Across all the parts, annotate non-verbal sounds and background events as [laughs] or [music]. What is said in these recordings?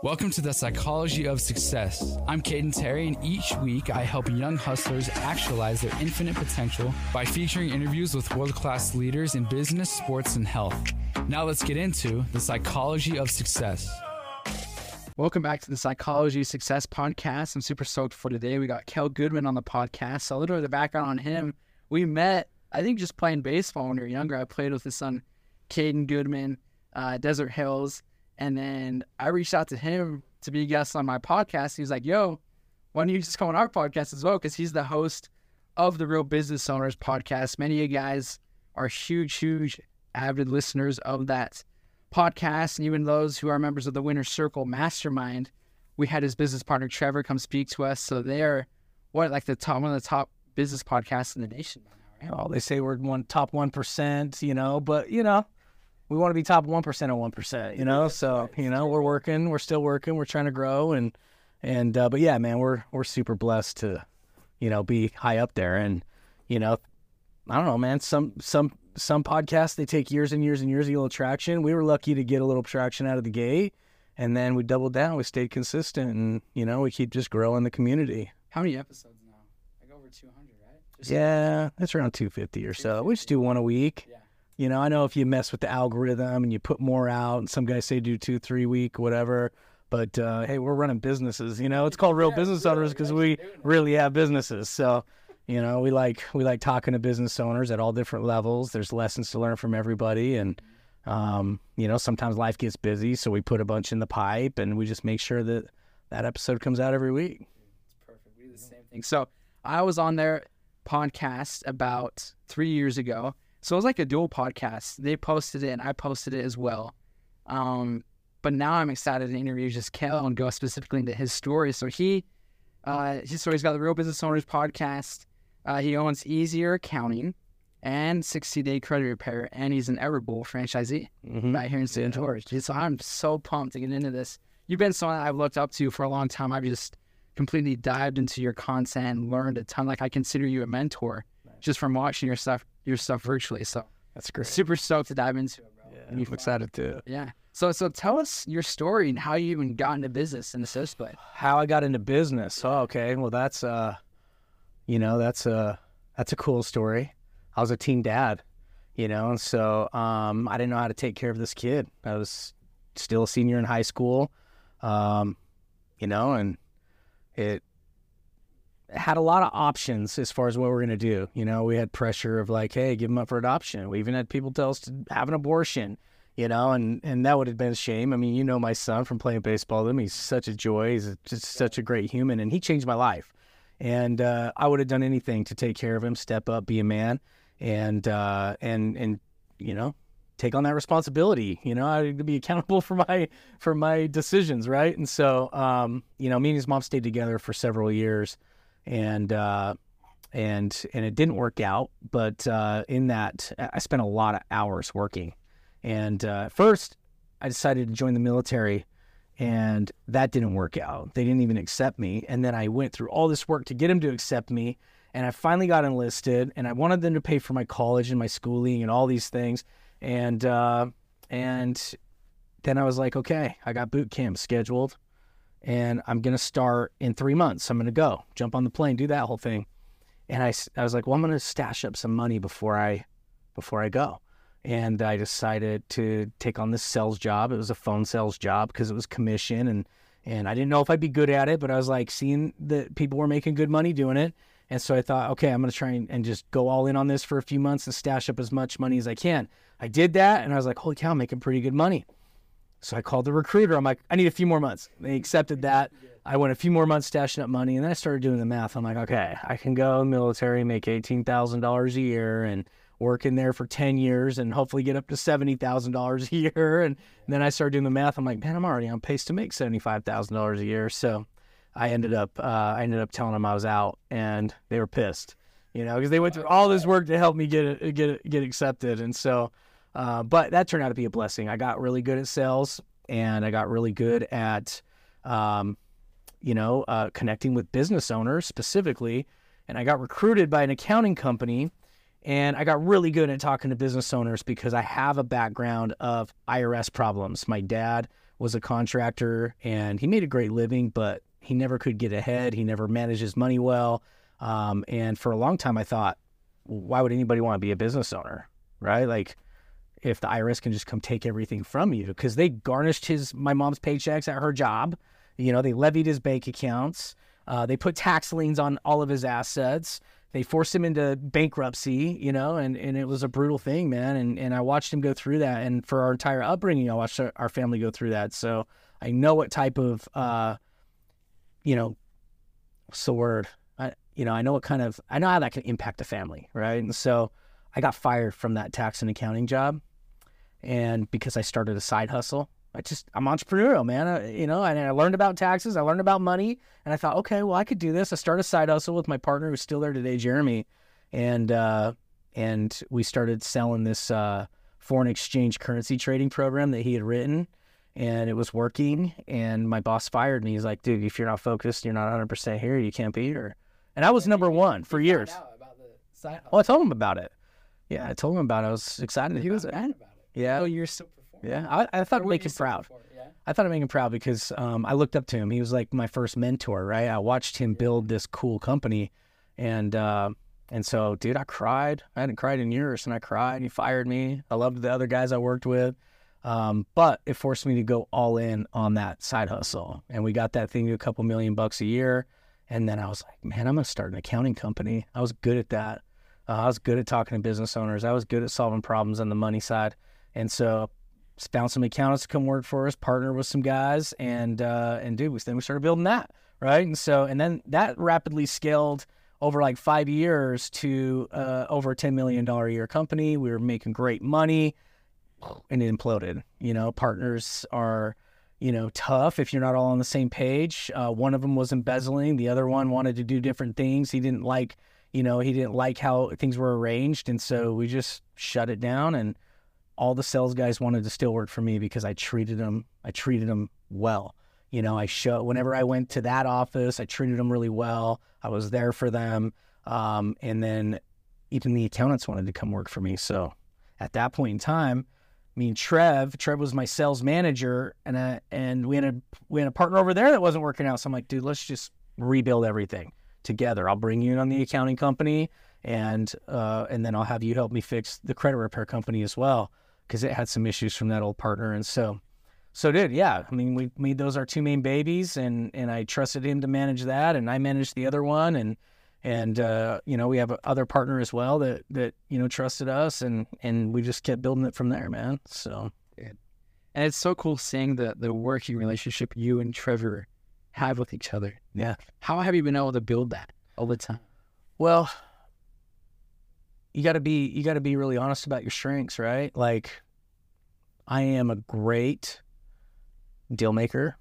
Welcome to the Psychology of Success. I'm Kaden Terry, and each week I help young hustlers actualize their infinite potential by featuring interviews with world class leaders in business, sports, and health. Now let's get into the Psychology of Success. Welcome back to the Psychology Success podcast. I'm super stoked for today. We got Kale Greatman on the podcast. So, a little bit of the background on him. We met, I think, just playing baseball when we were younger. I played with his son, Caden Greatman, uh, Desert Hills. And then I reached out to him to be a guest on my podcast. He was like, yo, why don't you just come on our podcast as well? Because he's the host of the Real Business Owners podcast. Many of you guys are huge, huge avid listeners of that podcast. And even those who are members of the Winner Circle Mastermind, we had his business partner, Trevor, come speak to us. So they're what, like the top, one of the top business podcasts in the nation. Oh, they say we're one top 1%, you know, but, you know, we want to be top 1% of 1%, you know? So, you know, we're working, we're still working, we're trying to grow and and uh, but yeah, man, we're we're super blessed to you know, be high up there and you know, I don't know, man, some some some podcasts they take years and years and years to get little traction. We were lucky to get a little traction out of the gate and then we doubled down, we stayed consistent and you know, we keep just growing the community. How many episodes now? Like over 200, right? Just yeah, it's around 250 or 250. so. We just do one a week. Yeah. You know, I know if you mess with the algorithm and you put more out, and some guys say do two, three week, whatever. But uh, hey, we're running businesses. You know, it's called real yeah, business owners because we really have businesses. So, you know, we like we like talking to business owners at all different levels. There's lessons to learn from everybody, and um, you know, sometimes life gets busy, so we put a bunch in the pipe, and we just make sure that that episode comes out every week. It's perfect. We do the same thing. So I was on their podcast about three years ago so it was like a dual podcast. They posted it and I posted it as well. Um, but now I'm excited to interview just Kale and go specifically into his story. So he, uh, his story's got the Real Business Owners podcast. Uh, he owns Easier Accounting and 60 Day Credit Repair, and he's an Everbowl franchisee mm-hmm. right here in St. George. So I'm so pumped to get into this. You've been someone I've looked up to for a long time. I've just completely dived into your content and learned a ton. Like I consider you a mentor just from watching your stuff your stuff virtually. So that's great. Super stoked to dive into it, bro. Yeah, I'm excited to. Yeah. So so tell us your story and how you even got into business in the first place. How I got into business. Oh, okay. Well, that's uh, you know, that's a that's a cool story. I was a teen dad, you know, and so um, I didn't know how to take care of this kid. I was still a senior in high school, um, you know, and it had a lot of options as far as what we're going to do. You know, we had pressure of like, hey, give them up for adoption. We even had people tell us to have an abortion, you know, and, and that would have been a shame. I mean, you know, my son from playing baseball him, he's such a joy. He's just such a great human, and he changed my life. And uh, I would have done anything to take care of him, step up, be a man, and uh, and and you know, take on that responsibility. You know, I to be accountable [laughs] for my for my decisions, right? And so, um, you know, me and his mom stayed together for several years and uh, and and it didn't work out. But uh, in that, I spent a lot of hours working. And uh, first, I decided to join the military, and that didn't work out. They didn't even accept me. And then I went through all this work to get them to accept me. And I finally got enlisted, and I wanted them to pay for my college and my schooling and all these things. And uh, and then I was like, okay, I got boot camp scheduled and I'm going to start in three months. I'm going to go jump on the plane, do that whole thing. And I, I was like, well, I'm going to stash up some money before I, before I go. And I decided to take on this sales job. It was a phone sales job because it was commission and, and I didn't know if I'd be good at it, but I was like seeing that people were making good money doing it. And so I thought, okay, I'm going to try and, and just go all in on this for a few months and stash up as much money as I can. I did that and I was like, holy cow, I'm making pretty good money. So I called the recruiter. I'm like, I need a few more months. They accepted that. I went a few more months stashing up money, and then I started doing the math. I'm like, okay, I can go military, make eighteen thousand dollars a year, and work in there for ten years, and hopefully get up to seventy thousand dollars a year. And, then I started doing the math. I'm like, man, I'm already on pace to make seventy five thousand dollars a year. So I ended up, uh, I ended up telling them I was out, and they were pissed, you know, because they went through all this work to help me get get get accepted, and so. Uh, but that turned out to be a blessing. I got really good at sales and I got really good at, um, you know, uh, connecting with business owners specifically. And I got recruited by an accounting company. And I got really good at talking to business owners because I have a background of IRS problems. My dad was a contractor and he made a great living, but he never could get ahead. He never managed his money well. Um, and for a long time, I thought, why would anybody want to be a business owner? Right? Like, if the IRS can just come take everything from you because they garnished his my mom's paychecks at her job. You know, they levied his bank accounts. Uh, they put tax liens on all of his assets. They forced him into bankruptcy, you know, and, and it was a brutal thing, man. And and I watched him go through that. And for our entire upbringing, I watched our, our family go through that. So I know what type of, uh, you know, what's the word? I, you know, I know what kind of, I know how that can impact a family, right? And so I got fired from that tax and accounting job and because I started a side hustle. I just I'm entrepreneurial, man. I, you know, and I learned about taxes. I learned about money, and I thought, okay, well, I could do this. I started a side hustle with my partner, who's still there today, Jeremy, and uh, and we started selling this uh, foreign exchange currency trading program that he had written, and it was working. And my boss fired me. He's like, dude, if you're not focused, you're not 100 percent here. You can't be here. And I was number one for years. Well, I told him about it. Yeah, I told him about it. I was excited. He was it. mad about it. Yeah. Oh, you're still performing. Yeah, I, I thought it'd make him proud. Yeah. I thought it'd make him proud because um, I looked up to him. He was like my first mentor, right? I watched him build this cool company, and uh, and so, dude, I cried. I hadn't cried in years, and I cried. And he fired me. I loved the other guys I worked with, um, but it forced me to go all in on that side hustle, and we got that thing to a couple million bucks a year. And then I was like, man, I'm gonna start an accounting company. I was good at that. Uh, I was good at talking to business owners. I was good at solving problems on the money side. And so found some accountants to come work for us, partner with some guys, and uh, and dude, we then we started building that, right? And so and then that rapidly scaled over like five years to uh, over a ten million dollar a year company. We were making great money, and it imploded. You know, partners are you know tough if you're not all on the same page. Uh, one of them was embezzling, the other one wanted to do different things. He didn't like you know he didn't like how things were arranged, and so we just shut it down and all the sales guys wanted to still work for me because I treated them I treated them well. You know, I show whenever I went to that office, I treated them really well. I was there for them, um, and then even the accountants wanted to come work for me. So at that point in time, me and Trev, Trev was my sales manager, and I, and we had a we had a partner over there that wasn't working out. So I'm like, dude, let's just rebuild everything together. I'll bring you in on the accounting company, and uh, and then I'll have you help me fix the credit repair company as well because it had some issues from that old partner. And so, so did yeah. I mean, we made those our two main babies, and and I trusted him to manage that, and I managed the other one, and and uh, you know we have a other partner as well that that you know trusted us, and and we just kept building it from there, man. So And it's so cool seeing the the working relationship you and Trevor have with each other. yeah. How have you been able to build that all the time? Well, you got to be you got to be really honest about your strengths, right? Like I am a great deal maker.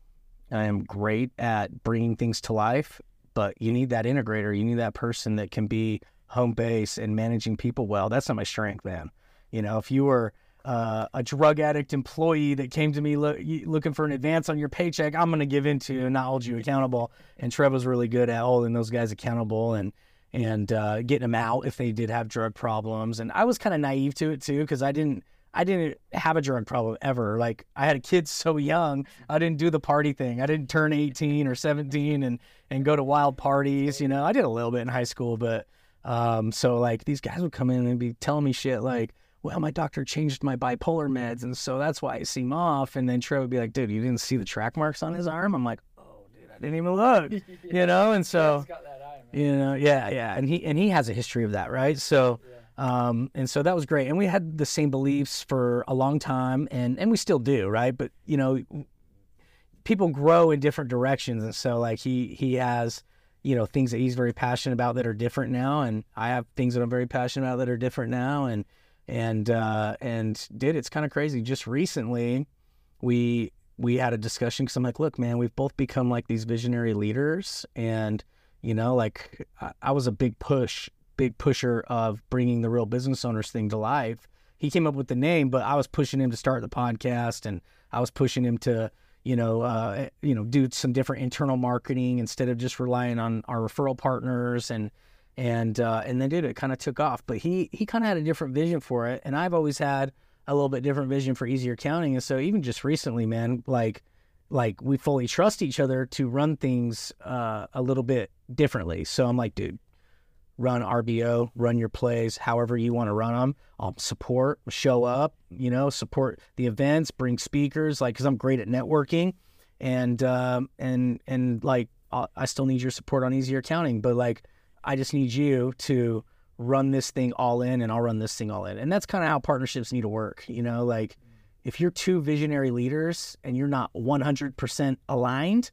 I am great at bringing things to life, but you need that integrator. You need that person that can be home base and managing people well. That's not my strength, man. You know, if you were uh, a drug addict employee that came to me lo- looking for an advance on your paycheck, I'm going to give in to and not hold you accountable. And Trevor's really good at holding those guys accountable and and uh, getting them out if they did have drug problems. And I was kind of naive to it too because I didn't I didn't have a drug problem ever. Like I had a kids [laughs] so young, I didn't do the party thing. I didn't turn 18 or 17 and and go to wild parties. You know, I did a little bit in high school, but um, so like these guys would come in and be telling me shit like, well, my doctor changed my bipolar meds, and so that's why I seem off. And then Trev would be like, dude, you didn't see the track marks on his arm? I'm like, oh, dude, I didn't even look. [laughs] You know, and so you know, yeah, yeah, and he and he has a history of that, right? So, um, and so that was great, and we had the same beliefs for a long time, and and we still do, right? But you know, people grow in different directions, and so like he he has you know things that he's very passionate about that are different now, and I have things that I'm very passionate about that are different now, and and uh, and did it's kind of crazy. Just recently, we we had a discussion because I'm like, look, man, we've both become like these visionary leaders, and you know, like I, was a big push, big pusher of bringing the real business owners thing to life. He came up with the name, but I was pushing him to start the podcast, and I was pushing him to, you know, uh, you know, do some different internal marketing instead of just relying on our referral partners, and and uh, and then did it kind of took off. But he he kind of had a different vision for it, and I've always had a little bit different vision for easier accounting. And so even just recently, man, like like we fully trust each other to run things uh, a little bit differently. So I'm like, dude, run RBO, run your plays however you want to run them. I'll support, show up, you know, support the events, bring speakers, like because I'm great at networking, and um, and and like I'll, I still need your support on easier accounting, but like I just need you to run this thing all in, and I'll run this thing all in, and that's kind of how partnerships need to work, you know, like. If you're two visionary leaders and you're not 100% aligned,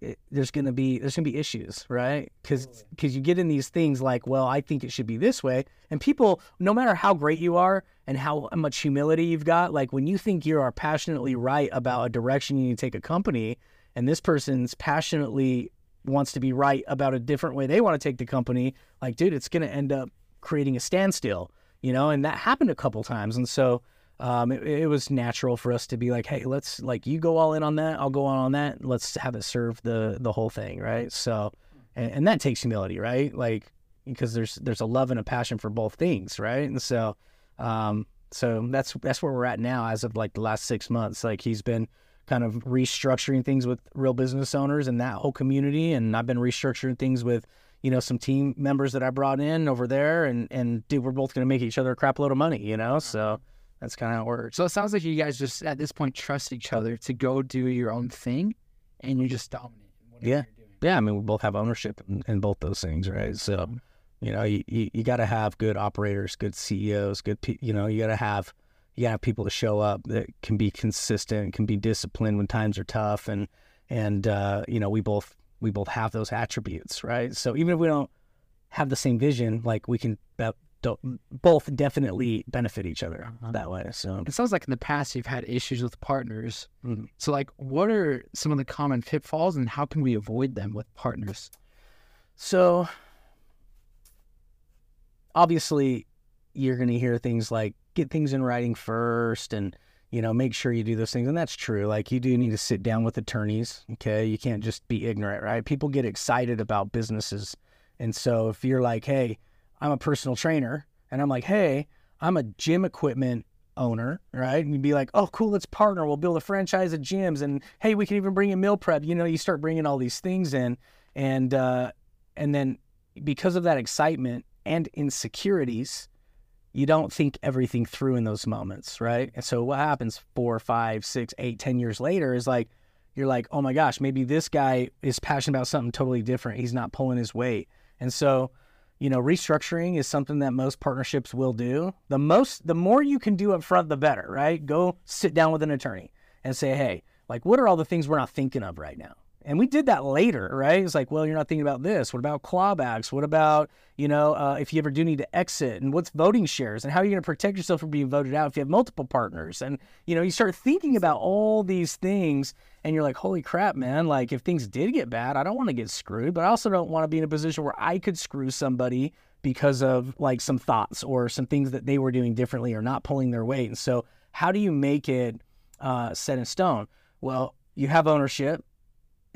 it, there's gonna be there's gonna be issues, right? Because because you get in these things like, well, I think it should be this way, and people, no matter how great you are and how much humility you've got, like when you think you are passionately right about a direction you need to take a company, and this person's passionately wants to be right about a different way they want to take the company, like, dude, it's gonna end up creating a standstill, you know, and that happened a couple times, and so um, it, it, was natural for us to be like, hey, let's like you go all in on that, I'll go on on that. Let's have it serve the the whole thing, right? So, and, and that takes humility, right? Like because there's there's a love and a passion for both things, right? And so, um, so that's that's where we're at now as of like the last six months. Like he's been kind of restructuring things with real business owners and that whole community, and I've been restructuring things with you know some team members that I brought in over there, and and dude, we're both gonna make each other a crap load of money, you know, so that's kind of how it works. So it sounds like you guys just at this point trust each other to go do your own thing, and you're just dominant. yeah, yeah. I mean, we both have ownership in, in both those things, right? So, mm-hmm. you know, you you, you got to have good operators, good CEOs, good pe- you know, you got to have you got to have people to show up that can be consistent, can be disciplined when times are tough, and and uh, you know, we both we both have those attributes, right? So even if we don't have the same vision, like we can both definitely benefit each other uh-huh. that way. So it sounds like in the past you've had issues with partners. Mm-hmm. So like, what are some of the common pitfalls, and how can we avoid them with partners? So obviously, you're going to hear things like get things in writing first, and you know make sure you do those things, and that's true. Like you do need to sit down with attorneys. Okay, you can't just be ignorant, right? People get excited about businesses, and so if you're like, hey I'm a personal trainer and I'm like, hey, I'm a gym equipment owner, right? And you'd be like, oh, cool, let's partner. We'll build a franchise of gyms. And hey, we can even bring in meal prep. You know, you start bringing all these things in. And, uh, and then because of that excitement and insecurities, you don't think everything through in those moments, right? And so what happens four, five, six, eight, ten years later is like, you're like, oh my gosh, maybe this guy is passionate about something totally different. He's not pulling his weight. And so, you know, restructuring is something that most partnerships will do. The most, the more you can do up front, the better, right? Go sit down with an attorney and say, hey, like, what are all the things we're not thinking of right now? And we did that later, right? It's like, well, you're not thinking about this. What about clawbacks? What about, you know, uh, if you ever do need to exit and what's voting shares and how are you going to protect yourself from being voted out if you have multiple partners? And, you know, you start thinking about all these things and you're like, holy crap, man. Like, if things did get bad, I don't want to get screwed, but I also don't want to be in a position where I could screw somebody because of like some thoughts or some things that they were doing differently or not pulling their weight. And so, how do you make it uh, set in stone? Well, you have ownership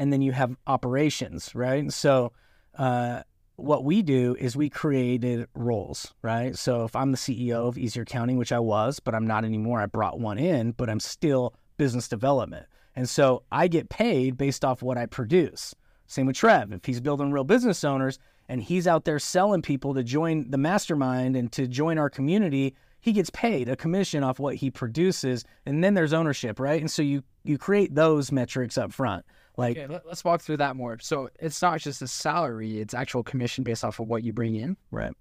and then you have operations, right? So, uh, what we do is we created roles, right? So if I'm the CEO of Easier Accounting, which I was, but I'm not anymore, I brought one in, but I'm still business development. And so I get paid based off what I produce. Same with Trev. If he's building real business owners and he's out there selling people to join the mastermind and to join our community, he gets paid a commission off what he produces. And then there's ownership, right? And so you you create those metrics up front. Like, okay, let, us walk through that more. So it's not just a salary; it's actual commission based off of what you bring in. Right.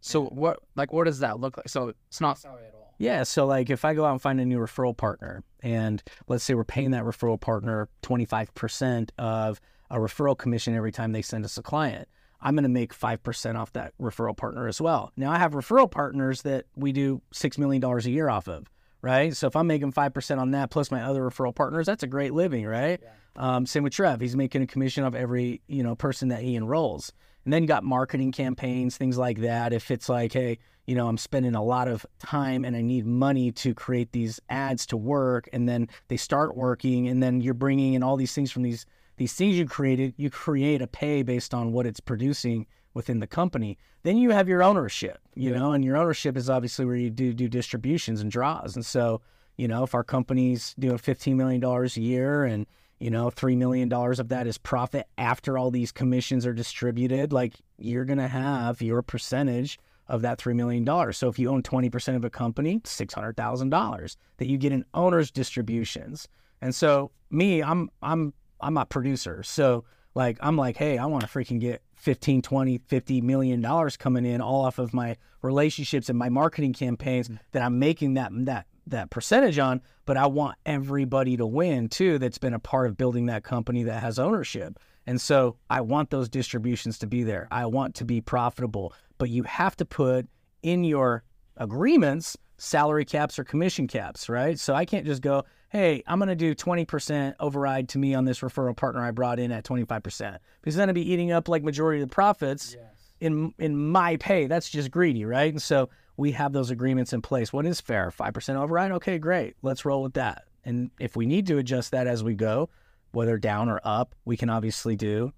So what, like, what does that look like? So it's not salary at all. Yeah. So like, if I go out and find a new referral partner, and let's say we're paying that referral partner twenty five percent of a referral commission every time they send us a client. I'm going to make 5% off that referral partner as well. Now, I have referral partners that we do $6 million a year off of, right? So if I'm making 5% on that plus my other referral partners, that's a great living, right? Yeah. Um, same with Trev. He's making a commission of every you know person that he enrolls. And then got marketing campaigns, things like that. If it's like, hey, you know, I'm spending a lot of time and I need money to create these ads to work, and then they start working, and then you're bringing in all these things from these these things you created. You create a pay based on what it's producing within the company. Then you have your ownership, you know, and your ownership is obviously where you do do distributions and draws. And so, you know, if our company's doing fifteen million dollars a year and you know, $3 million of that is profit after all these commissions are distributed. Like you're going to have your percentage of that $3 million. So if you own 20% of a company, $600,000 that you get in owner's distributions. And so me, I'm, I'm, I'm a producer. So like, I'm like, hey, I want to freaking get 15, 20, 50 million dollars coming in all off of my relationships and my marketing campaigns mm-hmm. that I'm making that, that that percentage on, but I want everybody to win too that's been a part of building that company that has ownership. And so I want those distributions to be there. I want to be profitable, but you have to put in your agreements salary caps or commission caps, right? So I can't just go, hey, I'm going to do 20% override to me on this referral partner I brought in at 25%, because then I'd be eating up like majority of the profits yes. in in my pay. That's just greedy, right? And so we have those agreements in place. What is fair? 5% override? Okay, great. Let's roll with that. And if we need to adjust that as we go, whether down or up, we can obviously do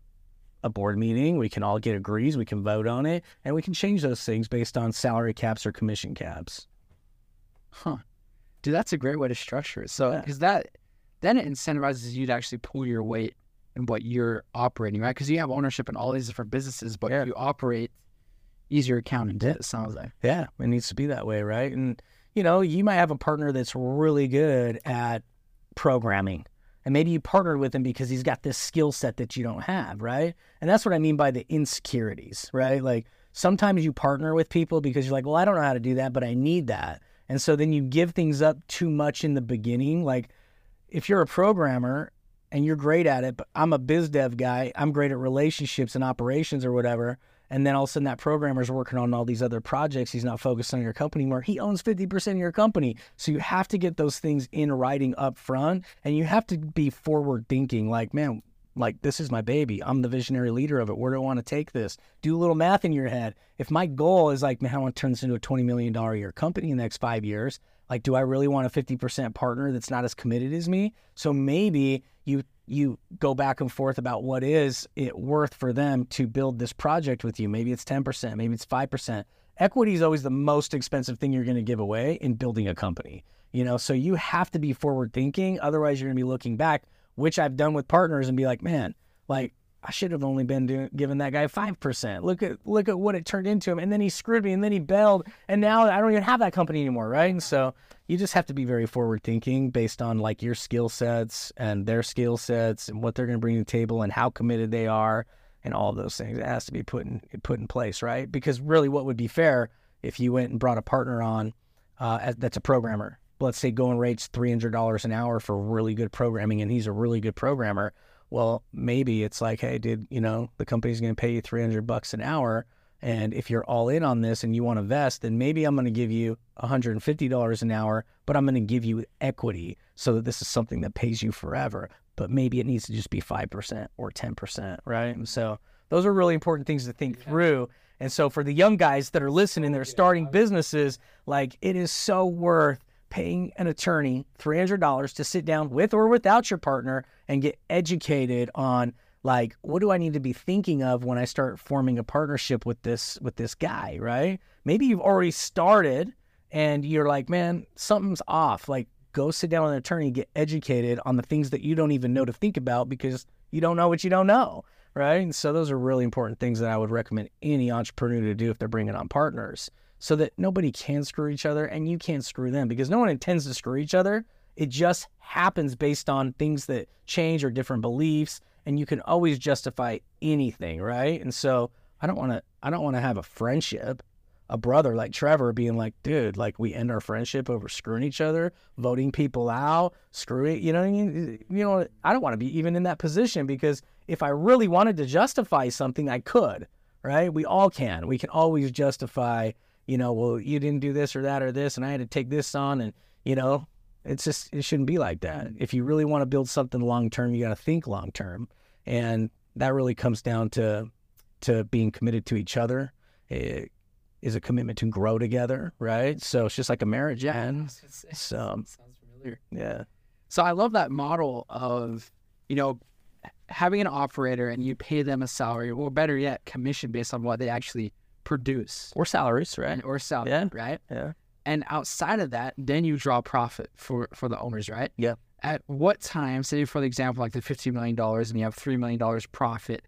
a board meeting. We can all get agrees. We can vote on it, and we can change those things based on salary caps or commission caps. Huh, dude, that's a great way to structure it. So, because yeah. that then it incentivizes you to actually pull your weight in what you're operating, right? Because you have ownership in all these different businesses, but yeah. you operate easier accounting. It sounds like. Yeah, it needs to be that way, right? And you know, you might have a partner that's really good at programming. And maybe you partnered with him because he's got this skill set that you don't have, right? And that's what I mean by the insecurities, right? Like sometimes you partner with people because you're like, well, I don't know how to do that, but I need that. And so then you give things up too much in the beginning. Like if you're a programmer and you're great at it, but I'm a biz dev guy, I'm great at relationships and operations or whatever and then all of a sudden that programmer's working on all these other projects he's not focused on your company where he owns 50% of your company. So you have to get those things in writing up front and you have to be forward thinking like man like this is my baby. I'm the visionary leader of it. Where do i want to take this? Do a little math in your head. If my goal is like man i want to turn this into a $20 million a year company in the next five years like do i really want a 50% partner that's not as committed as me? So maybe you you go back and forth about what is it worth for them to build this project with you. Maybe it's 10%, maybe it's 5%. Equity is always the most expensive thing you're going to give away in building a company. You know, so you have to be forward thinking. Otherwise, you're going to be looking back, which I've done with partners and be like, man, like I should have only been doing, giving that guy five percent. Look at look at what it turned into him, and then he screwed me, and then he bailed, and now I don't even have that company anymore, right? And so you just have to be very forward thinking based on like your skill sets and their skill sets and what they're going to bring to the table and how committed they are and all those things. It has to be put in put in place, right? Because really, what would be fair if you went and brought a partner on uh, that's a programmer. Let's say going rates three hundred dollars an hour for really good programming, and he's a really good programmer well, maybe it's like, hey, dude, you know, the company's going to pay you 300 bucks an hour. And if you're all in on this and you want to vest, then maybe I'm going to give you $150 an hour, but I'm going to give you equity so that this is something that pays you forever. But maybe it needs to just be 5% or 10%, right? And so those are really important things to think through. And so for the young guys that are listening, they're starting businesses, like it is so worth paying an attorney $300 to sit down with or without your partner and get educated on like what do I need to be thinking of when I start forming a partnership with this with this guy, right? Maybe you've already started and you're like, "Man, something's off." Like go sit down with an attorney, get educated on the things that you don't even know to think about because you don't know what you don't know, right? And so those are really important things that I would recommend any entrepreneur to do if they're bringing on partners so that nobody can screw each other and you can't screw them because no one intends to screw each other. It just happens based on things that change or different beliefs and you can always justify anything, right? And so I don't want to I don't want to have a friendship, a brother like Trevor being like, dude, like we end our friendship over screwing each other, voting people out, screwing, you know, what I mean? you know, I don't want to be even in that position because if I really wanted to justify something, I could, right? We all can. We can always justify you know, well, you didn't do this or that or this, and I had to take this on, and you know, it's just it shouldn't be like that. Mm. If you really want to build something long term, you got to think long term, and that really comes down to to being committed to each other. It is a commitment to grow together, right? So it's just like a marriage, yeah. So [laughs] sounds familiar. Yeah. So I love that model of, you know, having an operator and you pay them a salary, or better yet, commission based on what they actually produce Or salaries, right? and or salary, Yeah. right? Yeah. And outside of that, then you draw profit for for the owners, right? Yeah. At what time, say for the example, like the fifteen million dollars, and you have three million dollars profit,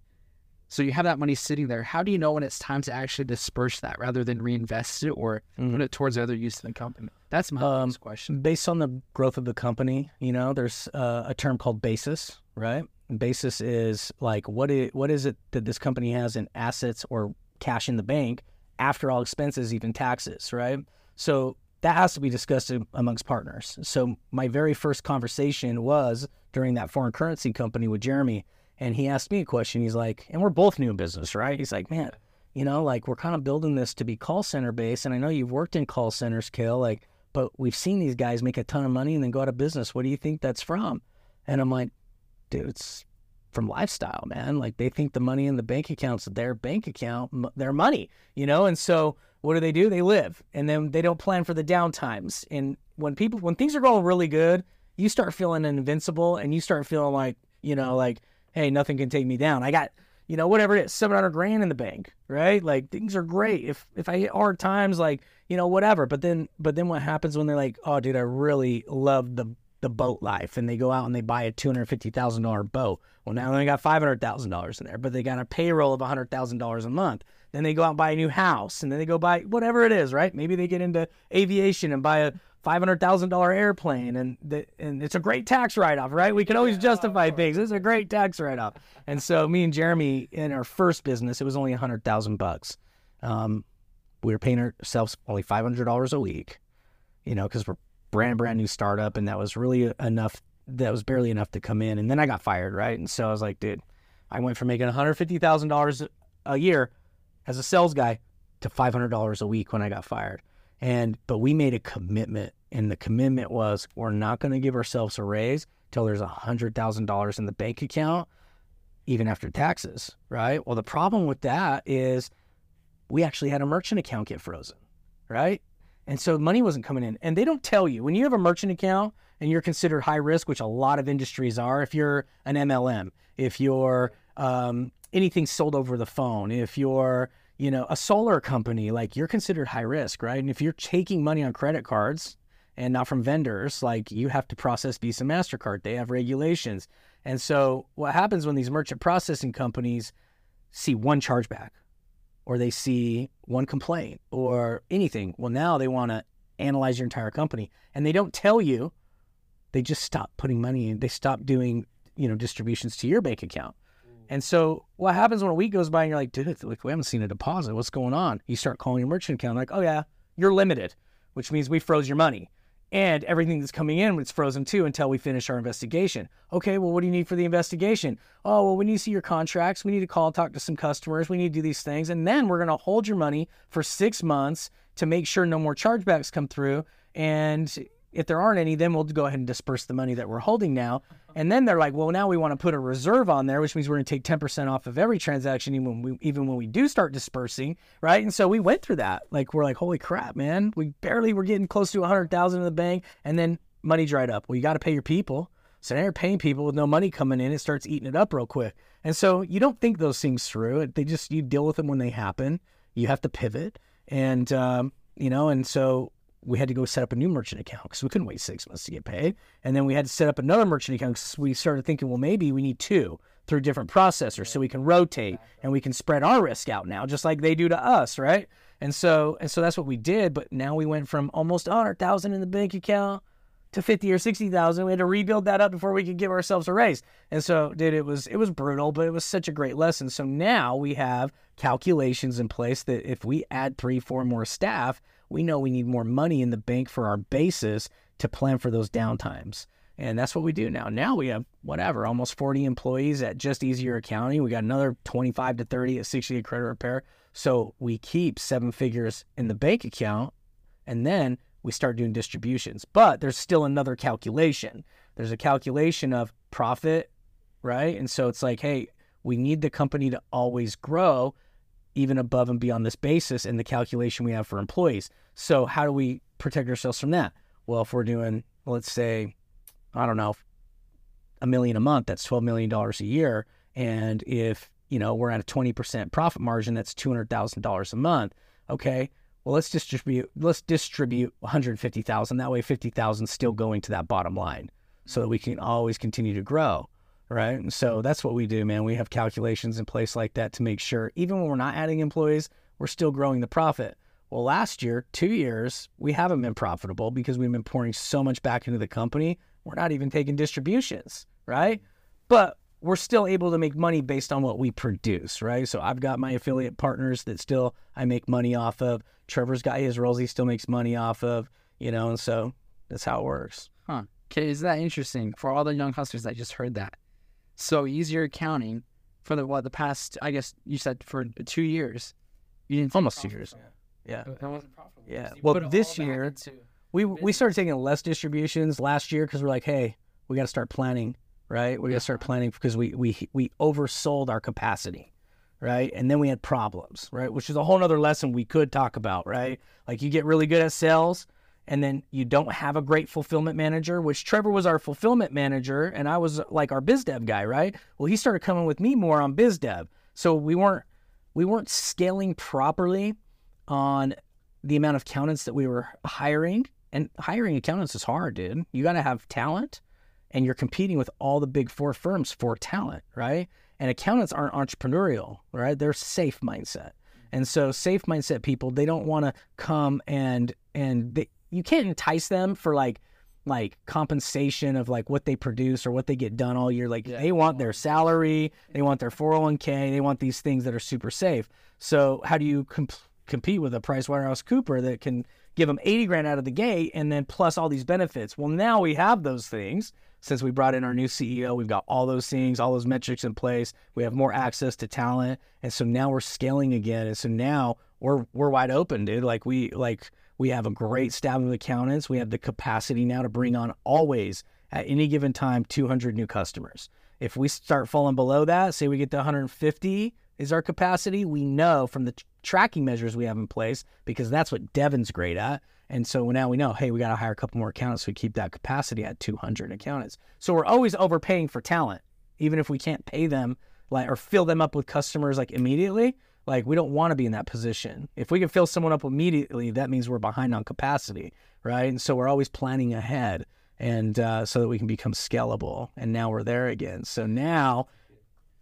so you have that money sitting there. How do you know when it's time to actually disperse that rather than reinvest it or Mhm. put it towards other use in the company? That's my Um, question. Based on the growth of the company, you know, there's uh, a term called basis, right? Basis is like what is, what is it that this company has in assets or cash in the bank after all expenses, even taxes, right? So that has to be discussed amongst partners. So my very first conversation was during that foreign currency company with Jeremy, and he asked me a question. He's like, and we're both new in business, right? He's like, man, you know, like we're kind of building this to be call center based, and I know you've worked in call centers, Kale, like, but we've seen these guys make a ton of money and then go out of business. What do you think that's from? And I'm like, dude, it's from lifestyle, man. Like they think the money in the bank account's their bank account, m- their money, you know. And so what do they do? They live, and then they don't plan for the downtimes. And when people, when things are going really good, you start feeling invincible, and you start feeling like, you know, like, hey, nothing can take me down. I got, you know, whatever it is, seven hundred grand in the bank, right? Like things are great. If if I hit hard times, like you know, whatever. But then, but then what happens when they're like, oh, dude, I really love the the boat life, and they go out and they buy a two hundred fifty thousand dollar boat. Well, now they got five hundred thousand dollars in there, but they got a payroll of hundred thousand dollars a month. Then they go out and buy a new house, and then they go buy whatever it is, right? Maybe they get into aviation and buy a five hundred thousand dollar airplane, and the, and it's a great tax write off, right? We can always justify things. It's a great tax write off. And so me and Jeremy in our first business, it was only a hundred thousand bucks. Um, we were paying ourselves only five hundred dollars a week, you know, because we're brand brand new startup, and that was really enough. That was barely enough to come in, and then I got fired, right? And so I was like, dude, I went from making one hundred fifty thousand dollars a year as a sales guy to five hundred dollars a week when I got fired. And but we made a commitment, and the commitment was we're not going to give ourselves a raise till there's a hundred thousand dollars in the bank account, even after taxes, right? Well, the problem with that is we actually had a merchant account get frozen, right? And so money wasn't coming in. And they don't tell you when you have a merchant account and you're considered high risk, which a lot of industries are. If you're an MLM, if you're um, anything sold over the phone, if you're you know a solar company, like you're considered high risk, right? And if you're taking money on credit cards and not from vendors, like you have to process Visa, Mastercard. They have regulations. And so what happens when these merchant processing companies see one chargeback or they see one complaint or anything. Well, now they want to analyze your entire company and they don't tell you. They just stop putting money in. They stop doing, you know, distributions to your bank account. Mm. And so what happens when a week goes by and you're like, dude, like we haven't seen a deposit. What's going on? You start calling your merchant account like, oh yeah, you're limited, which means we froze your money. And everything that's coming in, it's frozen too until we finish our investigation. Okay, well, what do you need for the investigation? Oh, well, we need to see your contracts. We need to call and talk to some customers. We need to do these things. And then we're going to hold your money for six months to make sure no more chargebacks come through. And if there aren't any, then we'll go ahead and disperse the money that we're holding now. And then they're like, well, now we want to put a reserve on there, which means we're going to take 10% off of every transaction, even when we, even when we do start dispersing, right? And so we went through that. Like, we're like, holy crap, man. We barely were getting close to 100000 in the bank. And then money dried up. Well, you got to pay your people. So now you're paying people with no money coming in. It starts eating it up real quick. And so you don't think those things through. They just, you deal with them when they happen. You have to pivot. And, um, you know, and so we had to go set up a new merchant account because we couldn't wait six months to get paid. And then we had to set up another merchant account because we started thinking, well, maybe we need two through different processors so we can rotate and we can spread our risk out now, just like they do to us, right? And so, and so that's what we did. But now we went from almost a hundred thousand in the bank account to fifty or sixty thousand. We had to rebuild that up before we could give ourselves a raise. And so, dude, it was it was brutal, but it was such a great lesson. So now we have calculations in place that if we add three, four more staff, we know we need more money in the bank for our basis to plan for those downtimes. And that's what we do now. Now we have whatever, almost 40 employees at just easier accounting. We got another 25 to 30 at 60 Day credit repair. So we keep seven figures in the bank account and then we start doing distributions. But there's still another calculation. There's a calculation of profit, right? And so it's like, hey, we need the company to always grow even above and beyond this basis in the calculation we have for employees. So how do we protect ourselves from that? Well, if we're doing, let's say, I don't know, a million a month, that's twelve million dollars a year. And if you know we're at a twenty percent profit margin, that's two hundred thousand dollars a month. Okay, well let's distribute let's distribute one hundred fifty thousand. That way, fifty thousand still going to that bottom line, so that we can always continue to grow. Right. And so that's what we do, man. We have calculations in place like that to make sure, even when we're not adding employees, we're still growing the profit. Well, last year, two years, we haven't been profitable because we've been pouring so much back into the company. We're not even taking distributions, right? But we're still able to make money based on what we produce, right? So I've got my affiliate partners that still I make money off of. Trevor's got his roles he still makes money off of, you know, and so that's how it works. Huh. Okay, is that interesting for all the young hustlers that just heard that? So easier accounting for the what the past I guess you said for two years. You didn't Almost two years. from it. Yeah. That wasn't profitable. Yeah. Well, this year- We we started taking less distributions last year because we're like, hey, we got to start planning, right? We got to start planning because we we we oversold our capacity, right? And then we had problems, right? Which is a whole nother lesson we could talk about, right? Like you get really good at sales, and then you don't have a great fulfillment manager. Which Trevor was our fulfillment manager, and I was like our biz dev guy, right? Well, he started coming with me more on biz dev, so we weren't we weren't scaling properly on the amount of accountants that we were hiring. And hiring accountants is hard, dude. You got to have talent, and you're competing with all the big four firms for talent, right? And accountants aren't entrepreneurial, right? They're safe mindset. And so safe mindset people, they don't want to come and and they, you can't entice them for like like compensation of like what they produce or what they get done all year. Like Yeah. they want their salary, they want their 401k, they want these things that are super safe. So how do you comp- compete with a Price Waterhouse Cooper that can give them 80 grand out of the gate and then plus all these benefits? Well, now we have those things. Since we brought in our new CEO, we've got all those things, all those metrics in place. We have more access to talent, and so now we're scaling again. And so now we're we're wide open, dude. Like we like we have a great staff of accountants. We have the capacity now to bring on always at any given time 200 new customers. If we start falling below that, say we get to 150 is our capacity, we know from the t- tracking measures we have in place because that's what Devin's great at. And so now we know, hey, we got to hire a couple more accountants so we keep that capacity at 200 accountants. So we're always overpaying for talent, even if we can't pay them like or fill them up with customers like immediately. Like we don't want to be in that position. If we can fill someone up immediately, that means we're behind on capacity, right? And so we're always planning ahead, and uh, so that we can become scalable. And now we're there again. So now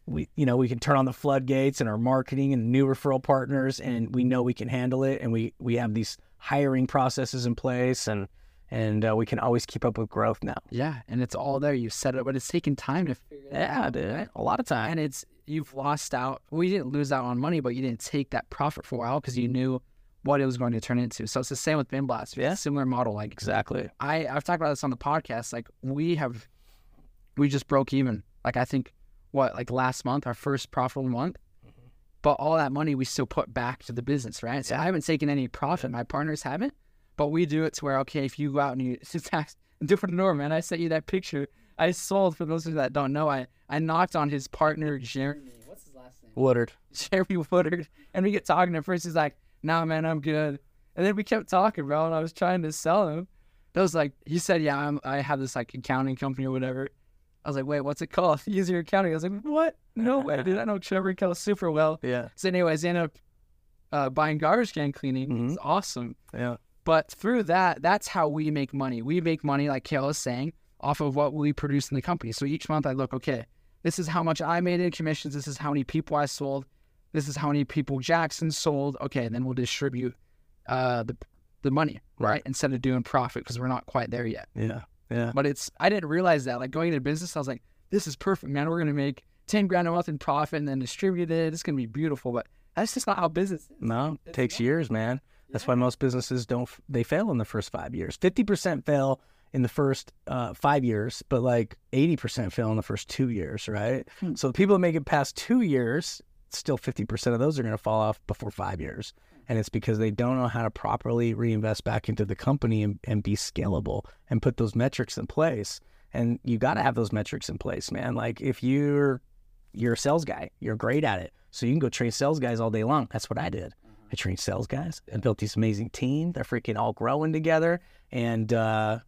we, you know, we can turn on the floodgates and our marketing and new referral partners, and we know we can handle it. And we we have these hiring processes in place, and and uh, we can always keep up with growth now. Yeah, and it's all there. You set it, but it's taken time to figure Yeah, out. dude, a lot of time. And it's you've lost out. Well, you didn't lose out on money, but you didn't take that profit for a while because you knew what it was going to turn into. So it's the same with Bin Blast. Yeah. similar model. Like Exactly. I, I've talked about this on the podcast. Like we have, we just broke even. Like I think, what like last month, our first profitable month. Mm-hmm. But all that money we still put back to the business, right? So I haven't taken any profit. My partners haven't. But we do it to where okay, if you go out and you [laughs] it's actually different door, man. I sent you that picture. I sold for those of you that don't know. I I knocked on his partner Jeremy. What's his last name? Woodard. Jeremy Woodard. And we get talking. At first, he's like, "Nah, man, I'm good." And then we kept talking, bro. And I was trying to sell him. That was like, he said, "Yeah, I'm, I have this like accounting company or whatever." I was like, "Wait, what's it called?" [laughs] Easier accounting. I was like, "What? No way, dude. I know Trevor Kale super well." Yeah. So, anyways, I ended up uh, buying garbage can cleaning. Mhm. It's awesome. Yeah. But through that, that's how we make money. We make money, like Kale is saying, off of what we produce in the company. So each month I look, okay, this is how much I made in commissions. This is how many people I sold. This is how many people Jackson sold. Okay, then we'll distribute uh, the the money, right? Instead of doing profit because we're not quite there yet. Yeah. Yeah. But it's I didn't realize that. Like going into business, I was like, this is perfect, man. We're gonna make ten grand a month in profit and then distribute it. It's gonna be beautiful. But that's just not how business is. No, it takes years, man. That's why most businesses don't. They fail in the first five years. Fifty percent fail in the first uh, five years, but like eighty percent fail in the first two years, right? Hmm. So the people that make it past two years, still fifty percent of those are going to fall off before five years, and it's because they don't know how to properly reinvest back into the company and, and be scalable and put those metrics in place. And you got to have those metrics in place, man. Like if you're you're a sales guy, you're great at it, so you can go train sales guys all day long. That's what I did. I trained sales guys and built this amazing team. They're freaking all growing together, and uh,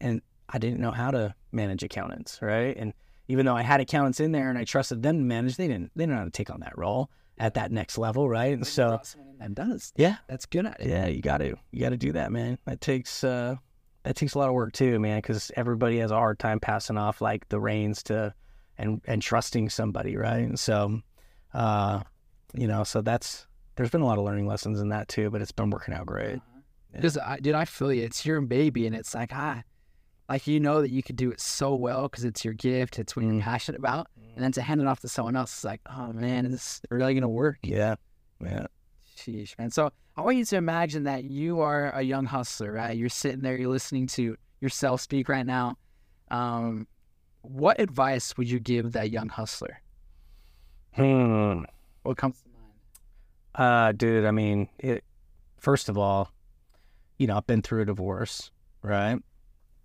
and I didn't know how to manage accountants, right? And even though I had accountants in there and I trusted them to manage, they didn't they didn't know how to take on that role at that next level, right? And so that does. yeah, That's good at it. yeah, you got to you got to do that, man. That takes uh that takes a lot of work too, man, because everybody has a hard time passing off like the reins to and and trusting somebody, right? And so, uh, you know, so that's there's been a lot of learning lessons in that too, but it's been working out great. Because I, dude, I feel you. It's your baby, and it's like ah, like you know that you could do it so well because it's your gift. It's what you're Mm. passionate about, and then to hand it off to someone else, is like, oh man, is this really gonna work? Yeah, yeah. Sheesh, man. So I want you to imagine that you are a young hustler, right? You're sitting there, you're listening to yourself speak right now. Um, what advice would you give that young hustler? Hmm. What comes to mind? Uh, dude, I mean, it. First of all, you know, I've been through a divorce, right?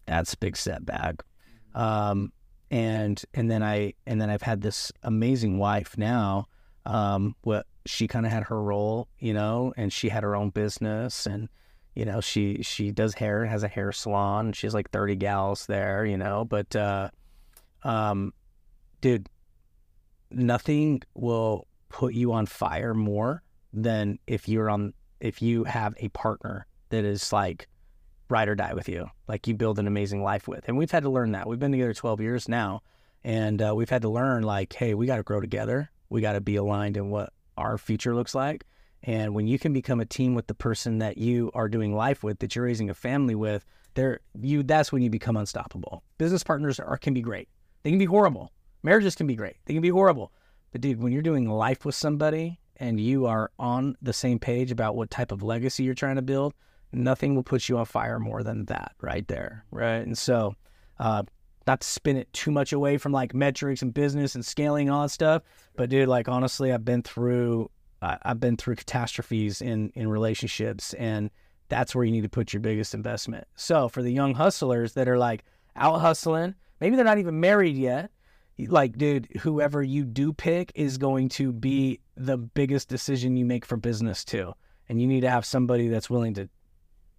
That's a big setback. Um, and and then I and then I've had this amazing wife now. Um, what she kind of had her role, you know, and she had her own business, and you know, she she does hair, has a hair salon, and she has like thirty gals there, you know. But uh, um, dude, nothing will put you on fire more than if you're on if you have a partner that is like ride or die with you, like you build an amazing life with. And we've had to learn that. We've been together 12 years now, and uh, we've had to learn like, hey, we got to grow together. We got to be aligned in what our future looks like. And when you can become a team with the person that you are doing life with, that you're raising a family with, there you that's when you become unstoppable. Business partners are can be great. They can be horrible. Marriages can be great. They can be horrible. But dude, when you're doing life with somebody and you are on the same page about what type of legacy you're trying to build, nothing will put you on fire more than that right there. Right. And so, uh, not to spin it too much away from like metrics and business and scaling all that stuff, but dude, like honestly, I've been through, I've been through catastrophes in in relationships, and that's where you need to put your biggest investment. So for the young hustlers that are like out hustling, maybe they're not even married yet, like dude whoever you do pick is going to be the biggest decision you make for business too and you need to have somebody that's willing to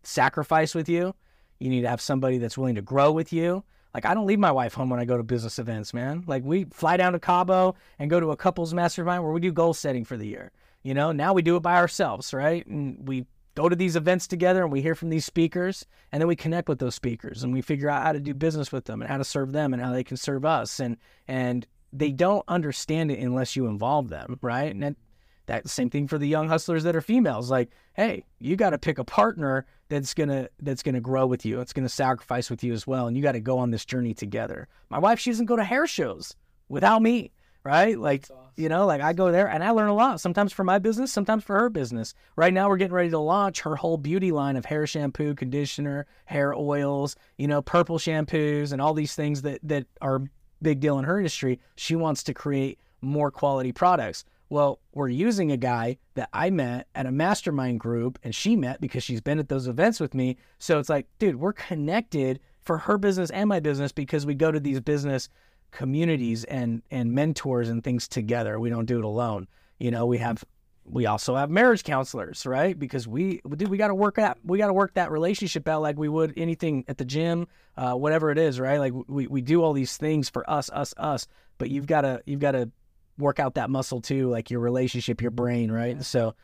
sacrifice with you. You need to have somebody that's willing to grow with you. Like i don't leave my wife home when i go to business events man. Like we fly down to cabo and go to a couples mastermind where we do goal setting for the year. You know now we do it by ourselves right? And we go to these events together and we hear from these speakers and then we connect with those speakers and we figure out how to do business with them and how to serve them and how they can serve us. And and they don't understand it unless you involve them right? And that, same thing for the young hustlers that are females like hey you got to pick a partner that's gonna that's gonna grow with you it's gonna sacrifice with you as well and you got to go on this journey together my wife she doesn't go to hair shows without me right like you know, like I go there and I learn a lot, sometimes for my business, sometimes for her business. Right now, we're getting ready to launch her whole beauty line of hair shampoo, conditioner, hair oils, you know, purple shampoos, and all these things that, that are big deal in her industry. She wants to create more quality products. Well, we're using a guy that I met at a mastermind group and she met because she's been at those events with me. So it's like, dude, we're connected for her business and my business because we go to these business communities and and mentors and things together. We don't do it alone. You know, we have we also have marriage counselors, right? Because we dude, we got to work out we got to work that relationship out like we would anything at the gym, uh, whatever it is, right? Like we we do all these things for us, us, us. But you've got to you've got to work out that muscle too, like your relationship, your brain, right? So.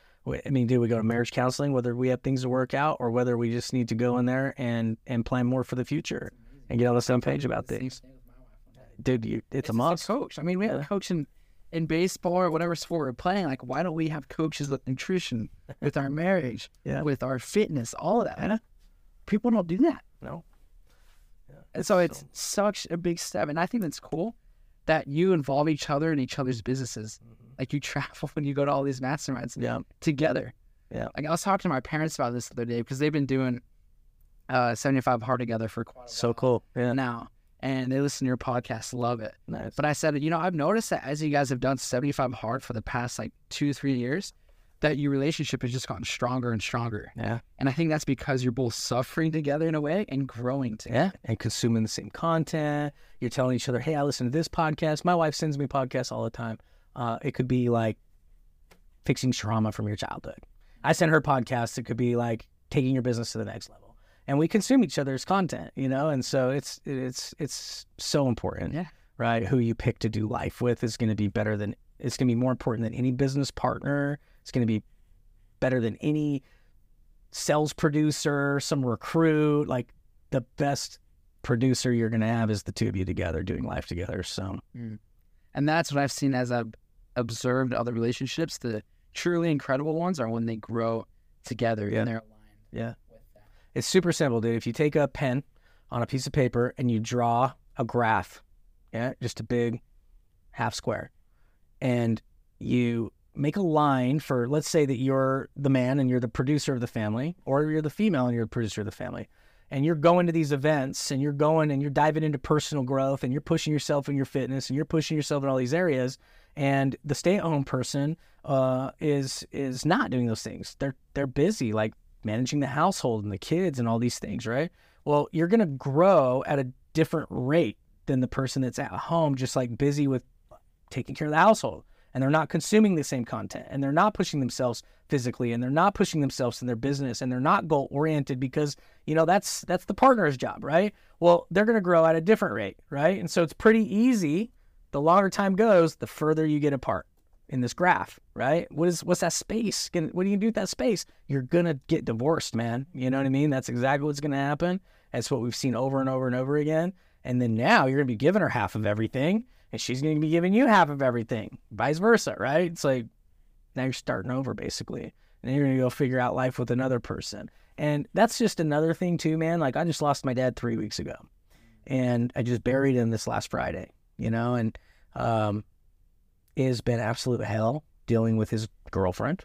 I mean, do we go to marriage counseling, whether we have things to work out or whether we just need to go in there and and plan more for the future and get on the same page about things? Dude, you, it's, a just must. coach. I mean, we have a coach in, in baseball or whatever sport we're playing. Like, why don't we have coaches with nutrition, with our marriage, [laughs] Yeah. with our fitness, all of that? People don't do that. No. And so it's such a big step. And I think that's cool that you involve each other in each other's businesses. Like you travel [laughs] when you go to all these masterminds Yeah. together. Yeah. Like I was talking to my parents about this the other day because they've been doing uh, 75 Hard together for quite a So while cool. Yeah. now. And they listen to your podcast, love it. Nice. But I said, you know, I've noticed that as you guys have done 75 hard for the past like two, three years, that your relationship has just gotten stronger and stronger. Yeah. And I think that's because you're both suffering together in a way and growing together. Yeah. And consuming the same content. You're telling each other, hey, I listen to this podcast. My wife sends me podcasts all the time. Uh, it could be like fixing trauma from your childhood. I send her podcasts. It could be like taking your business to the next level. and we consume each other's content, you know, and so it's it's it's so important, Yeah. right? Who you pick to do life with is going to be better than it's going to be more important than any business partner. It's going to be better than any sales producer, some recruit. Like the best producer you're going to have is the two of you together doing life together. So mm. And that's what I've seen as I've observed other relationships. The truly incredible ones are when they grow together Yeah. and they're aligned. Yeah. It's super simple, dude. If you take a pen on a piece of paper and you draw a graph, yeah, just a big half square, and you make a line for, let's say that you're the man and you're the producer of the family, or you're the female and you're the producer of the family, and you're going to these events and you're going and you're diving into personal growth and you're pushing yourself in your fitness and you're pushing yourself in all these areas, and the stay-at-home person uh, is is not doing those things. They're they're busy, like managing the household and the kids and all these things, right? Well, you're going to grow at a different rate than the person that's at home, just like busy with taking care of the household. And they're not consuming the same content and they're not pushing themselves physically and they're not pushing themselves in their business and they're not goal oriented because, you know, that's that's the partner's job, right? Well, they're going to grow at a different rate, right? And so it's pretty easy. The longer time goes, the further you get apart in this graph, right? What is what's that space? What do you do with that space? You're gonna get divorced, man. You know what I mean? That's exactly what's gonna happen. That's what we've seen over and over and over again. And then now you're gonna be giving her half of everything, and she's gonna be giving you half of everything, vice versa, right? It's like now you're starting over basically, and you're gonna go figure out life with another person. And that's just another thing too, man. Like I just lost my dad three weeks ago, and I just buried him this last Friday. You know, and um, it has been absolute hell dealing with his girlfriend,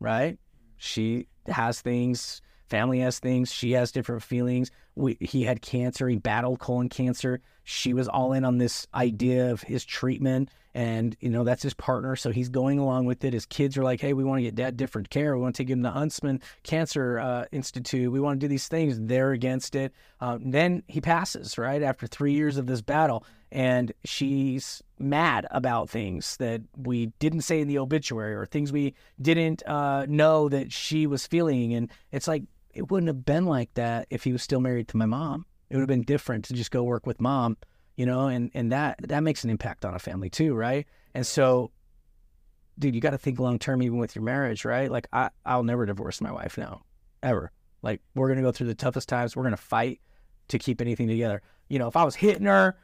right? She has things, family has things, she has different feelings. We, he had cancer, he battled colon cancer. She was all in on this idea of his treatment, and you know that's his partner, so he's going along with it. His kids are like, "Hey, we want to get dad different care. We want to take him to Huntsman Cancer uh, Institute. We want to do these things." They're against it. Um, then he passes right after three years of this battle, and she's mad about things that we didn't say in the obituary or things we didn't uh, know that she was feeling. And it's like, it wouldn't have been like that if he was still married to my mom. It would have been different to just go work with mom, you know, and, and that, that makes an impact on a family too, right? And so, dude, you got to think long term even with your marriage, right? Like, I, I'll never divorce my wife now, ever. Like, we're going to go through the toughest times. We're going to fight to keep anything together. You know, if I was hitting her,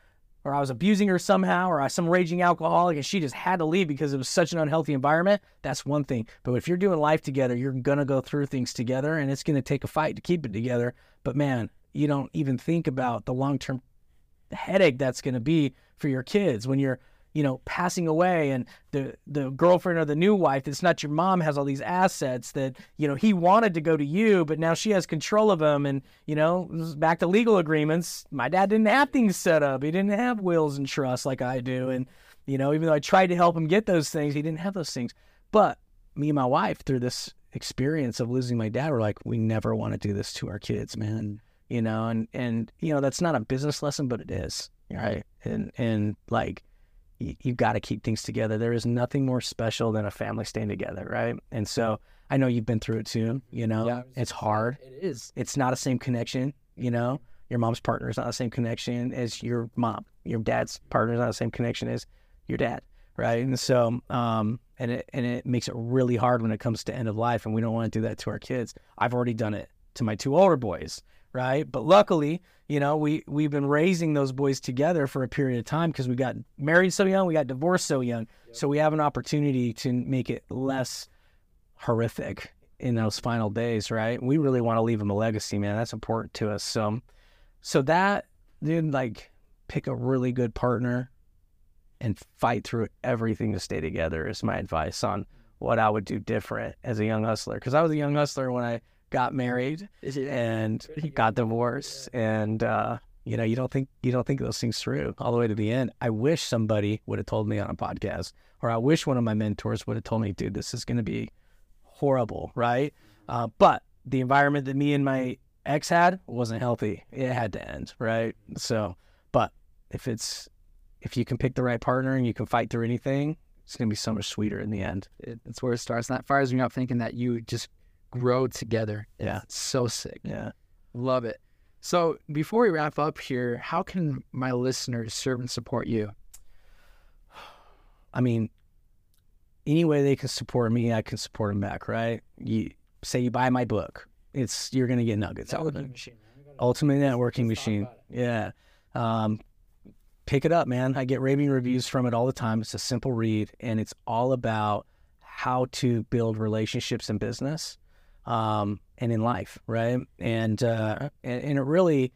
or I was abusing her somehow, or I was some raging alcoholic and she just had to leave because it was such an unhealthy environment, that's one thing. But if you're doing life together, you're gonna go through things together and it's gonna take a fight to keep it together. But man, you don't even think about the long term headache that's gonna be for your kids when you're you know, passing away and the the girlfriend or the new wife that's not your mom has all these assets that, you know, he wanted to go to you, but now she has control of them and, you know, back to legal agreements. My dad didn't have things set up. He didn't have wills and trusts like I do. And, you know, even though I tried to help him get those things, he didn't have those things. But me and my wife, through this experience of losing my dad, were like, we never want to do this to our kids, man. You know, and and you know, that's not a business lesson, but it is. Right. And and like you, you've got to keep things together. There is nothing more special than a family staying together, right? And so I know you've been through it too. You know, Yeah. it's hard. It is. It's not the same connection. You know, your mom's partner is not the same connection as your mom. Your dad's partner is not the same connection as your dad, right? And so, um, and it and it makes it really hard when it comes to end of life, and we don't want to do that to our kids. I've already done it to my two older boys, right? But luckily, you know, we we've been raising those boys together for a period of time because we got married so young, we got divorced so young, so we have an opportunity to make it less horrific in those final days, right? We really want to leave them a legacy, man. That's important to us. So, so that dude, like, pick a really good partner and fight through everything to stay together is my advice on what I would do different as a young hustler. Because I was a young hustler when I got married and got divorced, and uh, you know, you don't think you don't think those things through all the way to the end. I wish somebody would have told me on a podcast, or I wish one of my mentors would have told me, dude, this is going to be horrible, right? Uh, but the environment that me and my ex had wasn't healthy. It had to end, right? So, but if it's if you can pick the right partner and you can fight through anything, it's gonna be so much sweeter in the end. It, it's where it starts. And that fires me up thinking that you just grow together. Yeah. It's so sick. Yeah. Love it. So before we wrap up here, how can my listeners serve and support you? [sighs] I mean, any way they can support me, I can support them back, right? You say you buy my book, it's you're gonna get nuggets out of it. Ultimate networking machine. Yeah. Um, pick it up, man. I get raving reviews from it all the time. It's a simple read, and it's all about how to build relationships in business um, and in life, right? And, uh, and and it really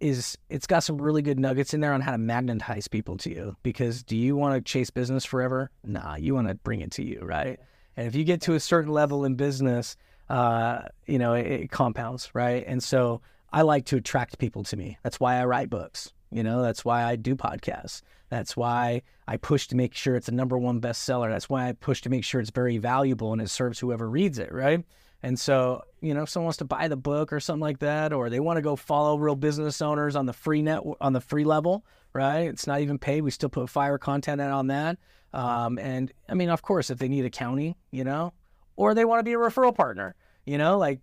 is. It's got some really good nuggets in there on how to magnetize people to you. Because do you want to chase business forever? Nah, you want to bring it to you, right? And if you get to a certain level in business, uh, you know, it, it compounds, right? And so I like to attract people to me. That's why I write books. You know, that's why I do podcasts. That's why I push to make sure it's a number one bestseller. That's why I push to make sure it's very valuable and it serves whoever reads it, right? And so, you know, if someone wants to buy the book or something like that, or they want to go follow real business owners on the free net on the free level, right? It's not even paid. We still put fire content out on that. Um, and I mean, of course, if they need accounting, you know, or they want to be a referral partner, you know, like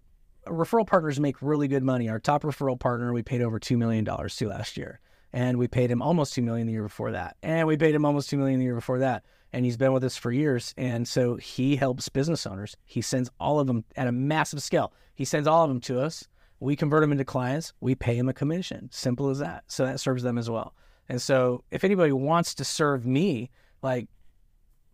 referral partners make really good money. Our top referral partner, we paid over $2 million to last year and we paid him almost two million the year before that, and we paid him almost two million the year before that, and he's been with us for years, and so he helps business owners. He sends all of them at a massive scale. He sends all of them to us. We convert them into clients. We pay him a commission. Simple as that. So that serves them as well. And so if anybody wants to serve me, like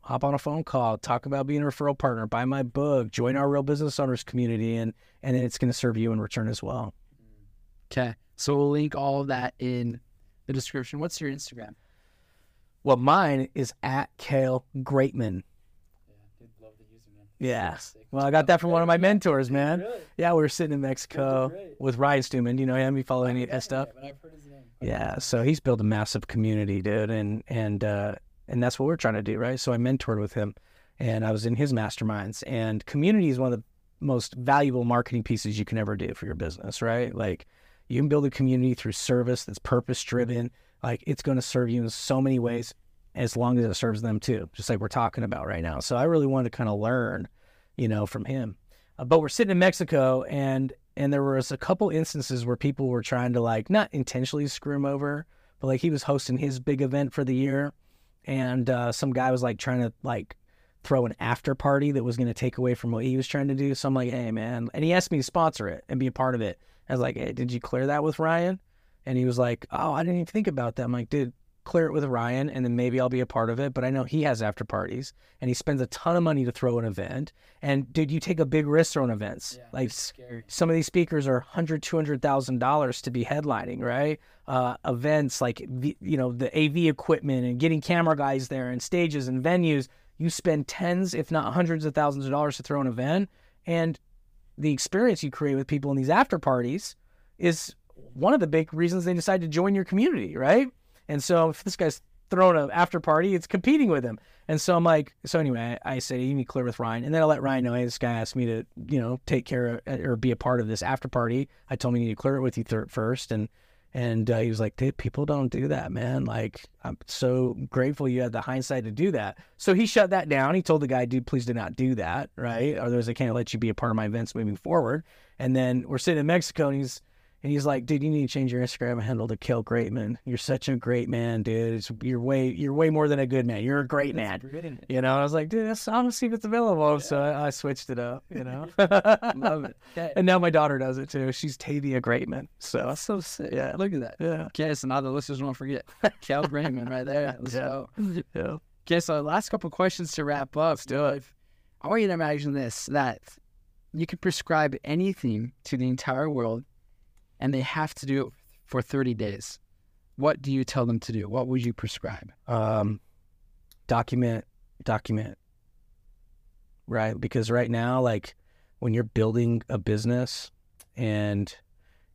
hop on a phone call, talk about being a referral partner, buy my book, join our real business owners community, and and it's going to serve you in return as well. Okay. So we'll link all of that in the description. What's your Instagram? Well, mine is at Kale Greatman. Yeah, love the username. Yeah. Well, I got that from one of my mentors, man. Yeah, we were sitting in Mexico with Ryan Stewman. Do you know him? You follow any of that stuff? Yeah. So he's built a massive community, dude, and and uh, and that's what we're trying to do, right? So I mentored with him, and I was in his masterminds. And community is one of the most valuable marketing pieces you can ever do for your business, right? Like you can build a community through service that's purpose driven. Like it's going to serve you in so many ways as long as it serves them too, just like we're talking about right now. So I really wanted to kind of learn, you know, from him. Uh, but we're sitting in Mexico and and there was a couple instances where people were trying to like not intentionally screw him over, but like he was hosting his big event for the year and uh, some guy was like trying to like throw an after party that was going to take away from what he was trying to do. So I'm like, hey man, and he asked me to sponsor it and be a part of it. I was like, hey, did you clear that with Ryan? And he was like, oh, I didn't even think about that. I'm like, dude, clear it with Ryan and then maybe I'll be a part of it. But I know he has after parties and he spends a ton of money to throw an event. And dude, you take a big risk throwing events. Yeah, like scary. some of these speakers are hundred, two hundred thousand dollars to be headlining, right? Uh, events like the, you know the AV equipment and getting camera guys there and stages and venues. You spend tens, if not hundreds of thousands of dollars to throw an event, and the experience you create with people in these after parties is one of the big reasons they decide to join your community, right? And so if this guy's throwing an after party, it's competing with him. And so I'm like, so anyway, I, I say you need to clear with Ryan, and then I let Ryan know, hey, this guy asked me to, you know, take care of or be a part of this after party. I told him you need to clear it with you th- first, and and uh, he was like, dude, people don't do that, man. Like, I'm so grateful you had the hindsight to do that. So he shut that down. He told the guy, dude, please do not do that, right? Otherwise, I can't let you be a part of my events moving forward. And then we're sitting in Mexico, and he's and he's like, dude, you need to change your Instagram handle to Kale Greatman. You're such a great man, dude. It's, you're way you're way more than a good man. You're a great man. You know, I was like, dude, that's, I'm gonna see if it's available. Yeah. So I, I, switched it up. You know, [laughs] love it. [laughs] Okay. And now my daughter does it too. She's Tavia Greatman. So that's so sick. Yeah, look at that. Yeah. Okay, so now the listeners won't forget [laughs] Kale Greatman right there. Let's yeah. go. Yeah. Okay, so uh, last couple questions to wrap up. Let's do it. I want you to imagine this: that you can prescribe anything to the entire world and they have to do it for 30 days, what do you tell them to do? What would you prescribe? Um, document, document. Right. Because right now, like when you're building a business and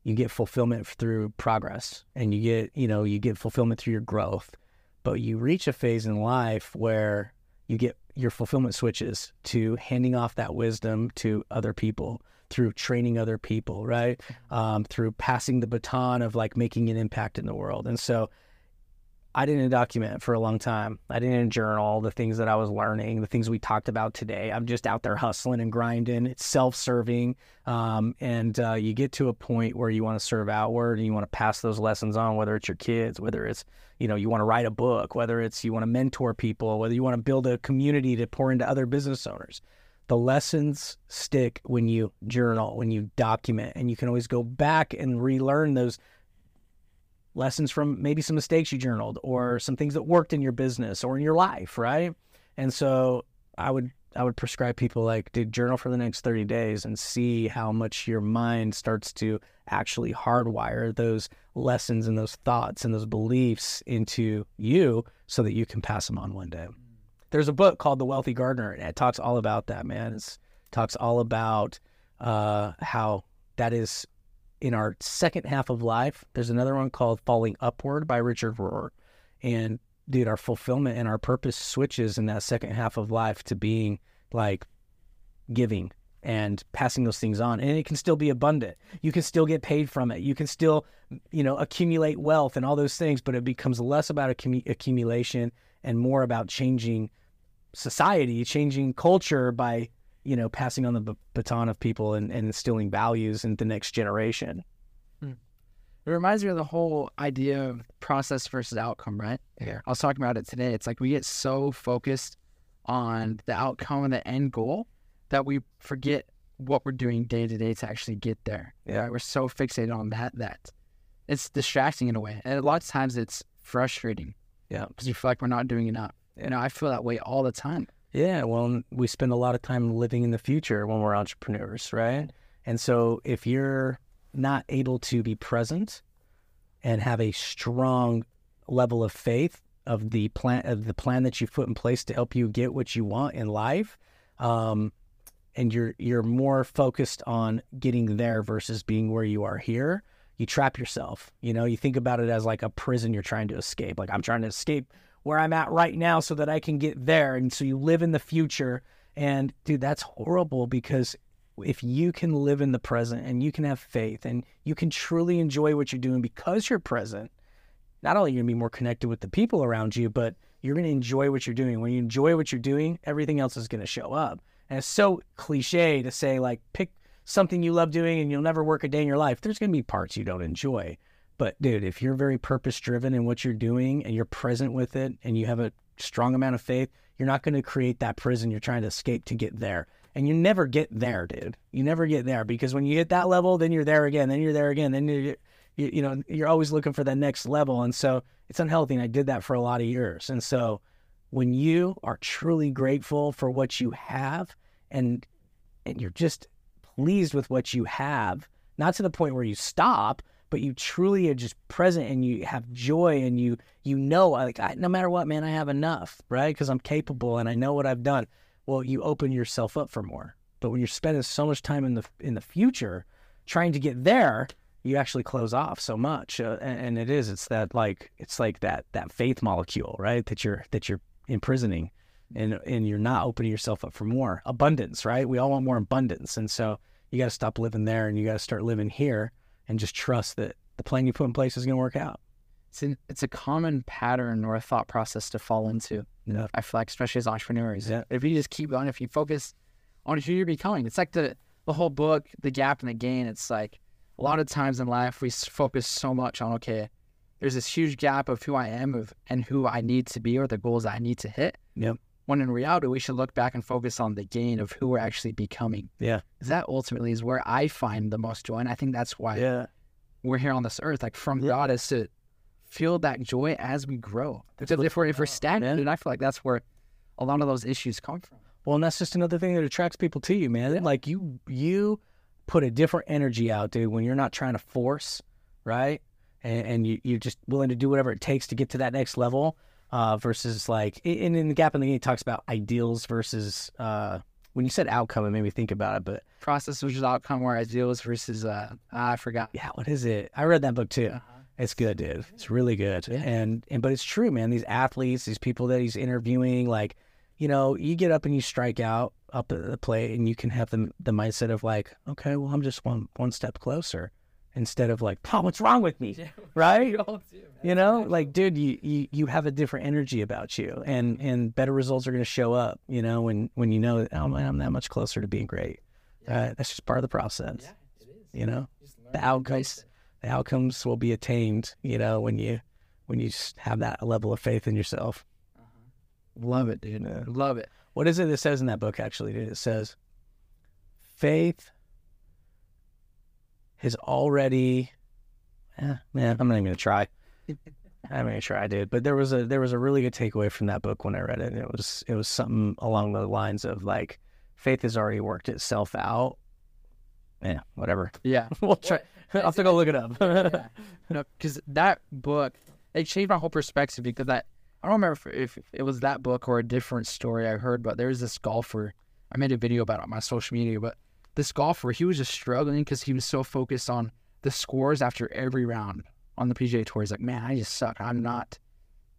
you get fulfillment through progress and you get, you know, you get fulfillment through your growth, but you reach a phase in life where you get your fulfillment switches to handing off that wisdom to other people through training other people, right? Um, through passing the baton of like making an impact in the world. And so I didn't document for a long time. I didn't journal the things that I was learning, the things we talked about today. I'm just out there hustling and grinding. It's self serving. Um, and uh, you get to a point where you want to serve outward and you want to pass those lessons on, whether it's your kids, whether it's, you know, you want to write a book, whether it's you want to mentor people, whether you want to build a community to pour into other business owners. The lessons stick when you journal, when you document, and you can always go back and relearn those lessons from maybe some mistakes you journaled or mm-hmm. some things that worked in your business or in your life, right? And so I would I would prescribe people like to journal for the next 30 days and see how much your mind starts to actually hardwire those lessons and those thoughts and those beliefs into you so that you can pass them on one day. There's a book called The Wealthy Gardener and it talks all about that, man. It talks all about uh, how that is in our second half of life, there's another one called Falling Upward by Richard Rohr. And dude, our fulfillment and our purpose switches in that second half of life to being like giving and passing those things on. And it can still be abundant. You can still get paid from it. You can still, you know, accumulate wealth and all those things, but it becomes less about accumulation and more about changing society, changing culture by you know, passing on the b- baton of people and, and instilling values in the next generation. Hmm. It reminds me of the whole idea of process versus outcome, right? Yeah. I was talking about it today. It's like we get so focused on the outcome and the end goal that we forget what we're doing day to day to actually get there. Yeah. Right? We're so fixated on that that it's distracting in a way. And a lot of times it's frustrating. Yeah. Because you feel like we're not doing enough. You know, I feel that way all the time. Yeah, well, we spend a lot of time living in the future when we're entrepreneurs, right? And so if you're not able to be present and have a strong level of faith of the plan of the plan that you put in place to help you get what you want in life, um, and you're you're more focused on getting there versus being where you are here, you trap yourself. You know, you think about it as like a prison you're trying to escape. Like I'm trying to escape where I'm at right now so that I can get there. And so you live in the future. And dude, that's horrible because if you can live in the present and you can have faith and you can truly enjoy what you're doing because you're present, not only are you going to be more connected with the people around you, but you're going to enjoy what you're doing. When you enjoy what you're doing, everything else is going to show up. And it's so cliche to say, like, pick something you love doing and you'll never work a day in your life. There's going to be parts you don't enjoy. But dude, if you're very purpose driven in what you're doing and you're present with it and you have a strong amount of faith, you're not going to create that prison you're trying to escape to get there. And you never get there, dude. You never get there because when you hit that level, then you're there again, then you're there again, then you're you, you know, you're always looking for that next level. And so it's unhealthy. And I did that for a lot of years. And so when you are truly grateful for what you have and and you're just pleased with what you have, not to the point where you stop, but you truly are just present and you have joy and you you know like I, no matter what man i have enough right? Because i'm capable and i know what i've done. Well you open yourself up for more. But when you're spending so much time in the in the future trying to get there you actually close off so much uh, and, and it is it's that like it's like that that faith molecule right that you're that you're imprisoning and and you're not opening yourself up for more. Abundance right? We all want more abundance. And so you got to stop living there and you got to start living here and just trust that the plan you put in place is going to work out. It's, an, it's a common pattern or a thought process to fall into. Yeah. I feel like, especially as entrepreneurs. Yeah. If you just keep going, if you focus on who you're becoming, it's like the, the whole book, The Gap and the Gain. It's like a lot of times in life, we focus so much on, okay, there's this huge gap of who I am of, and who I need to be or the goals I need to hit. Yep. When in reality, we should look back and focus on the gain of who we're actually becoming. Yeah. That ultimately is where I find the most joy. And I think that's why Yeah. we're here on this earth, like from Yeah. God, is to feel that joy as we grow. Because if we're if we're stagnant, and I feel like that's where a lot of those issues come from. Well, and that's just another thing that attracts people to you, man. Like you, you put a different energy out, dude, when you're not trying to force, right? And, and you, you're just willing to do whatever it takes to get to that next level. Uh, versus like, and in the gap in the gain, it talks about ideals versus. Uh, when you said outcome, it made me think about it. But Process versus outcome, where ideals versus uh, I forgot. yeah, what is it? I read that book too. Uh-huh. It's good, dude. It's really good. Yeah. And and but it's true, man. These athletes, these people that he's interviewing, like, you know, you get up and you strike out up at the plate, and you can have the the mindset of like, okay, well, I'm just one one step closer, instead of like, "Oh, what's wrong with me?" [laughs] right? all do. You know, like, dude, you, you you have a different energy about you, and and better results are going to show up. You know, when when you know oh man, I'm that much closer to being great. Right? That's just part of the process. Yeah, it is. You know, the outcomes the outcomes will be attained. You know, when you when you just have that level of faith in yourself. Uh-huh. Love it, dude. Yeah. Love it. What is it that says in that book? Actually, dude? it says faith has already. Eh, man, I'm not even gonna try. [laughs] I'm gonna try, dude. But there was a there was a really good takeaway from that book when I read it. It was it was something along the lines of like, faith has already worked itself out. Yeah, whatever. Yeah. [laughs] we'll try. I'll have to go look it up. yeah. [laughs] No, because that book it changed my whole perspective because I I don't remember if, if it was that book or a different story I heard, but there was this golfer. I made a video about it on my social media, but this golfer he was just struggling because he was so focused on the scores after every round on the PGA Tour. He's like, man, I just suck. I'm not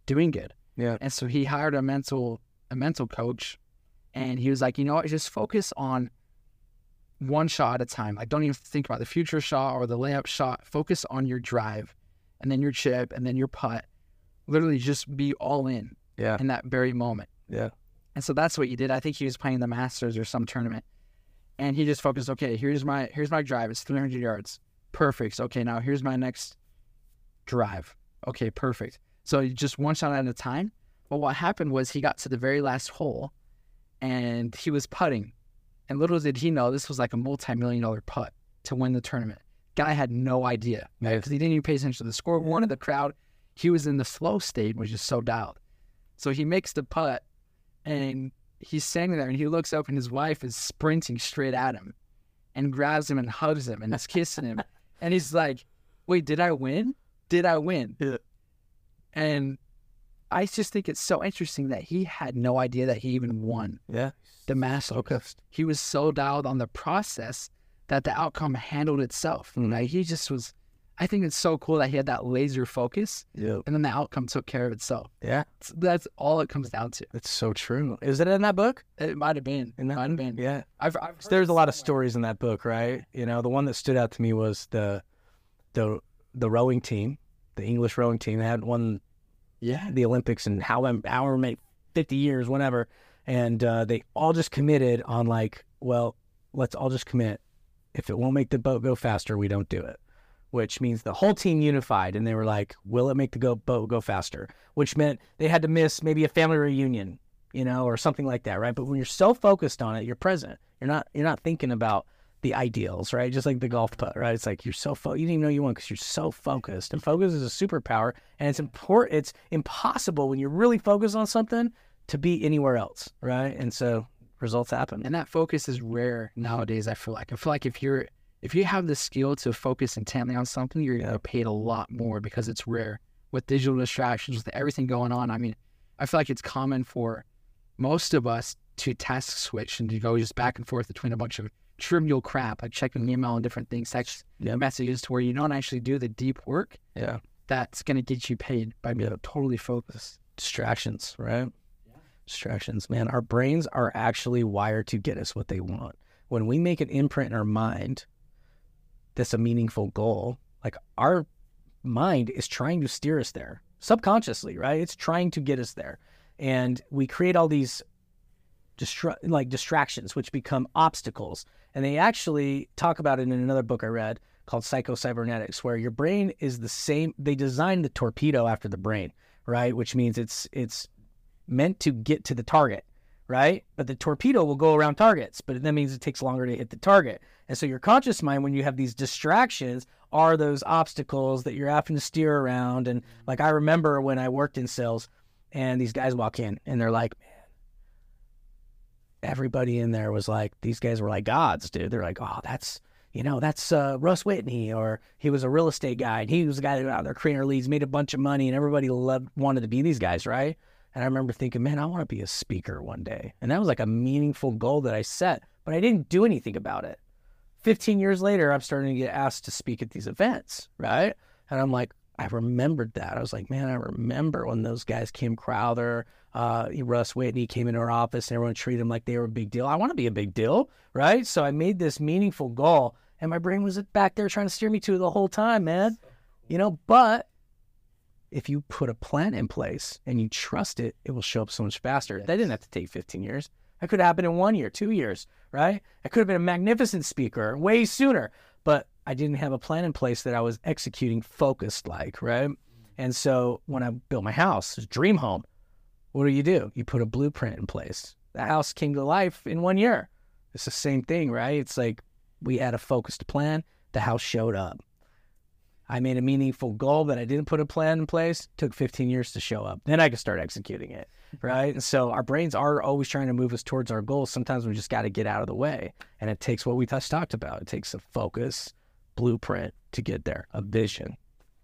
doing good. Yeah. And so he hired a mental a mental coach, and he was like, you know what, just focus on one shot at a time. Like, don't even think about the future shot or the layup shot. Focus on your drive, and then your chip, and then your putt. Literally, just be all in Yeah. in that very moment. Yeah. And so that's what he did. I think he was playing the Masters or some tournament, and he just focused. Okay, here's my here's my drive. It's 300 yards. Perfect. Okay, now here's my next drive. Okay, perfect. So he just one shot at a time. But what happened was he got to the very last hole, and he was putting, and little did he know this was like a multi-million dollar putt to win the tournament. Guy had no idea because he didn't even pay attention to the score. One of the crowd. He was in the flow state, which is so dialed. So he makes the putt, and he's standing there, and he looks up, and his wife is sprinting straight at him, and grabs him and hugs him and is kissing him, [laughs] and he's like, "Wait, did I win? Did I win?" Yeah. And I just think it's so interesting that he had no idea that he even won Yeah. the Masters. He was so dialed on the process that the outcome handled itself. Mm. Like he just was. I think it's so cool that he had that laser focus, Yeah. and then the outcome took care of itself. Yeah. That's, that's all it comes down to. It's so true. Is it in that book? It might have been. In that might have been. Yeah. I've, I've There's a lot of stories in that book, right? You know, the one that stood out to me was the the the rowing team, the English rowing team. They had won Yeah. the Olympics in however, however many, 50 years, whatever. And uh, they all just committed on like, well, let's all just commit. If it won't make the boat go faster, we don't do it. Which means the whole team unified and they were like, will it make the go- boat go faster? Which meant they had to miss maybe a family reunion, you know, or something like that, right? But when you're so focused on it, you're present. You're not you're not thinking about the ideals, right? Just like the golf putt, right? It's like you're so fo- you didn't even know you won because you're so focused. And focus is a superpower, and it's important. It's impossible when you're really focused on something to be anywhere else, right? And so results happen. And that focus is rare nowadays. I feel like. I feel like if you're if you have the skill to focus intently on something, you're gonna get paid a lot more because it's rare. With digital distractions, with everything going on, I mean, I feel like it's common for most of us to task switch and to go just back and forth between a bunch of trivial crap, like checking email and different things, text Yep. messages, to where you don't actually do the deep work Yeah, that's gonna get you paid by being Yep. totally focused. distractions, right? Distractions, man. Our brains are actually wired to get us what they want. When we make an imprint in our mind, that's a meaningful goal. Like our mind is trying to steer us there subconsciously, right? It's trying to get us there, and we create all these distra- like distractions, which become obstacles. And they actually talk about it in another book I read called Psycho-Cybernetics, where your brain is the same. They designed the torpedo after the brain, right? Which means it's it's meant to get to the target, right? But the torpedo will go around targets, but that means it takes longer to hit the target. And so your conscious mind, when you have these distractions, are those obstacles that you're having to steer around. And like I remember when I worked in sales, and these guys walk in and they're like, man, everybody in there was like, these guys were like gods, dude. They're like, oh, that's you know, that's uh, Russ Whitney, or he was a real estate guy, and he was the guy that went out there creating our leads, made a bunch of money, and everybody loved, wanted to be these guys, right? And I remember thinking, man, I want to be a speaker one day, and that was like a meaningful goal that I set, but I didn't do anything about it. Fifteen years later, I'm starting to get asked to speak at these events, right? And I'm like, I remembered that. I was like, man, I remember when those guys came, Crowther, uh, Russ Whitney came into our office, and everyone treated them like they were a big deal. I want to be a big deal, right? So I made this meaningful goal. and my brain was back there trying to steer me to it the whole time, man. You know, but if you put a plan in place and you trust it, it will show up so much faster. That didn't have to take 15 years. That could happen in one year, two years, right? I could have been a magnificent speaker way sooner, but I didn't have a plan in place that I was executing focused like, right? And so when I built my house, dream home, what do you do? You put a blueprint in place. The house came to life in one year. It's the same thing, right? It's like we had a focused plan, the house showed up. I made a meaningful goal that I didn't put a plan in place, took 15 years to show up. Then I could start executing it, right? And so our brains are always trying to move us towards our goals. Sometimes we just got to get out of the way. And it takes what we just talked about. It takes a focus, blueprint to get there, a vision.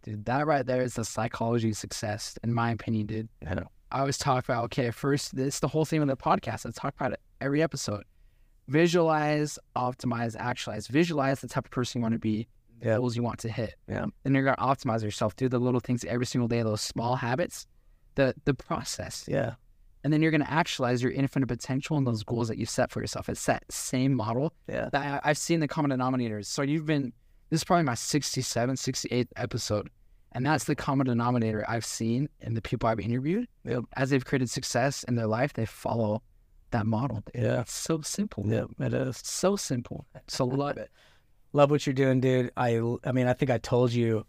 Dude, that right there is the psychology of success, in my opinion, dude. I know. I always talk about, okay, first, this the whole theme of the podcast. I talk about it every episode. Visualize, optimize, actualize. Visualize the type of person you want to be, the Yeah. goals you want to hit. Yeah. Then you're to optimize yourself. Do the little things every single day, those small habits, the the process. Yeah. And then you're going to actualize your infinite potential and those goals that you set for yourself. It's that same model Yeah. that I, I've seen the common denominators. So you've been, this is probably my 67, 68th episode. And that's the common denominator I've seen in the people I've interviewed. Yep. As they've created success in their life, they follow that model. Yeah. It's so simple. Yeah. It is. So simple. So love it. Love what you're doing, dude. I I mean, I think I told you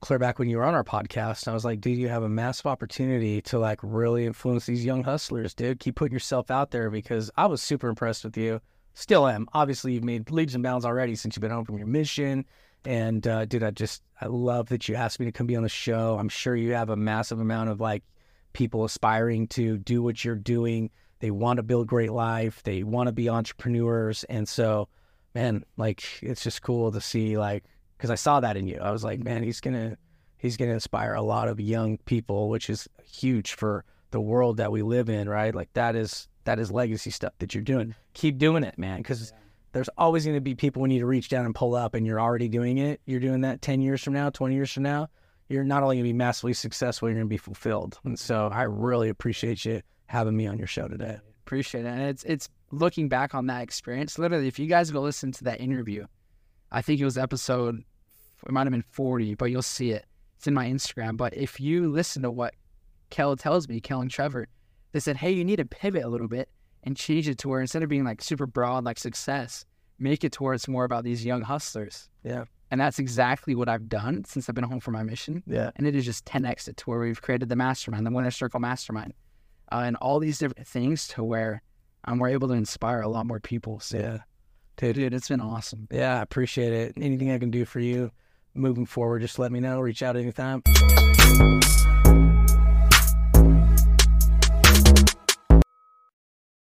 clear back when you were on our podcast. I was like, dude, you have a massive opportunity to like really influence these young hustlers, dude. Keep putting yourself out there because I was super impressed with you. Still am. Obviously, you've made leaps and bounds already since you've been home from your mission. And uh, dude, I just I love that you asked me to come be on the show. I'm sure you have a massive amount of like people aspiring to do what you're doing. They want to build great life. They want to be entrepreneurs, and so man, like it's just cool to see like because I saw that in you. I was like, man, he's gonna he's gonna inspire a lot of young people, which is huge for the world that we live in, right? Like that is that is legacy stuff that you're doing. Keep doing it, man, because there's always going to be people we need to reach down and pull up, and you're already doing it. You're doing that ten years from now, twenty years from now. You're not only going to be massively successful, you're going to be fulfilled. And so I really appreciate you having me on your show today. Appreciate it. And it's it's looking back on that experience. Literally, if you guys go listen to that interview, I think it was episode it might have been 40, but you'll see it. It's in my Instagram. But if you listen to what Kale tells me, Kale and Trevor, they said, Hey, you need to pivot a little bit and change it to where instead of being like super broad like success, make it to where it's more about these young hustlers. Yeah. And that's exactly what I've done since I've been home for my mission. Yeah. And it is just 10x it to where we've created the mastermind, the Winner Circle Mastermind, uh, and all these different things to where um, we're able to inspire a lot more people. So, Yeah. dude, it's been awesome. Yeah, I appreciate it. Anything I can do for you moving forward, just let me know. Reach out anytime.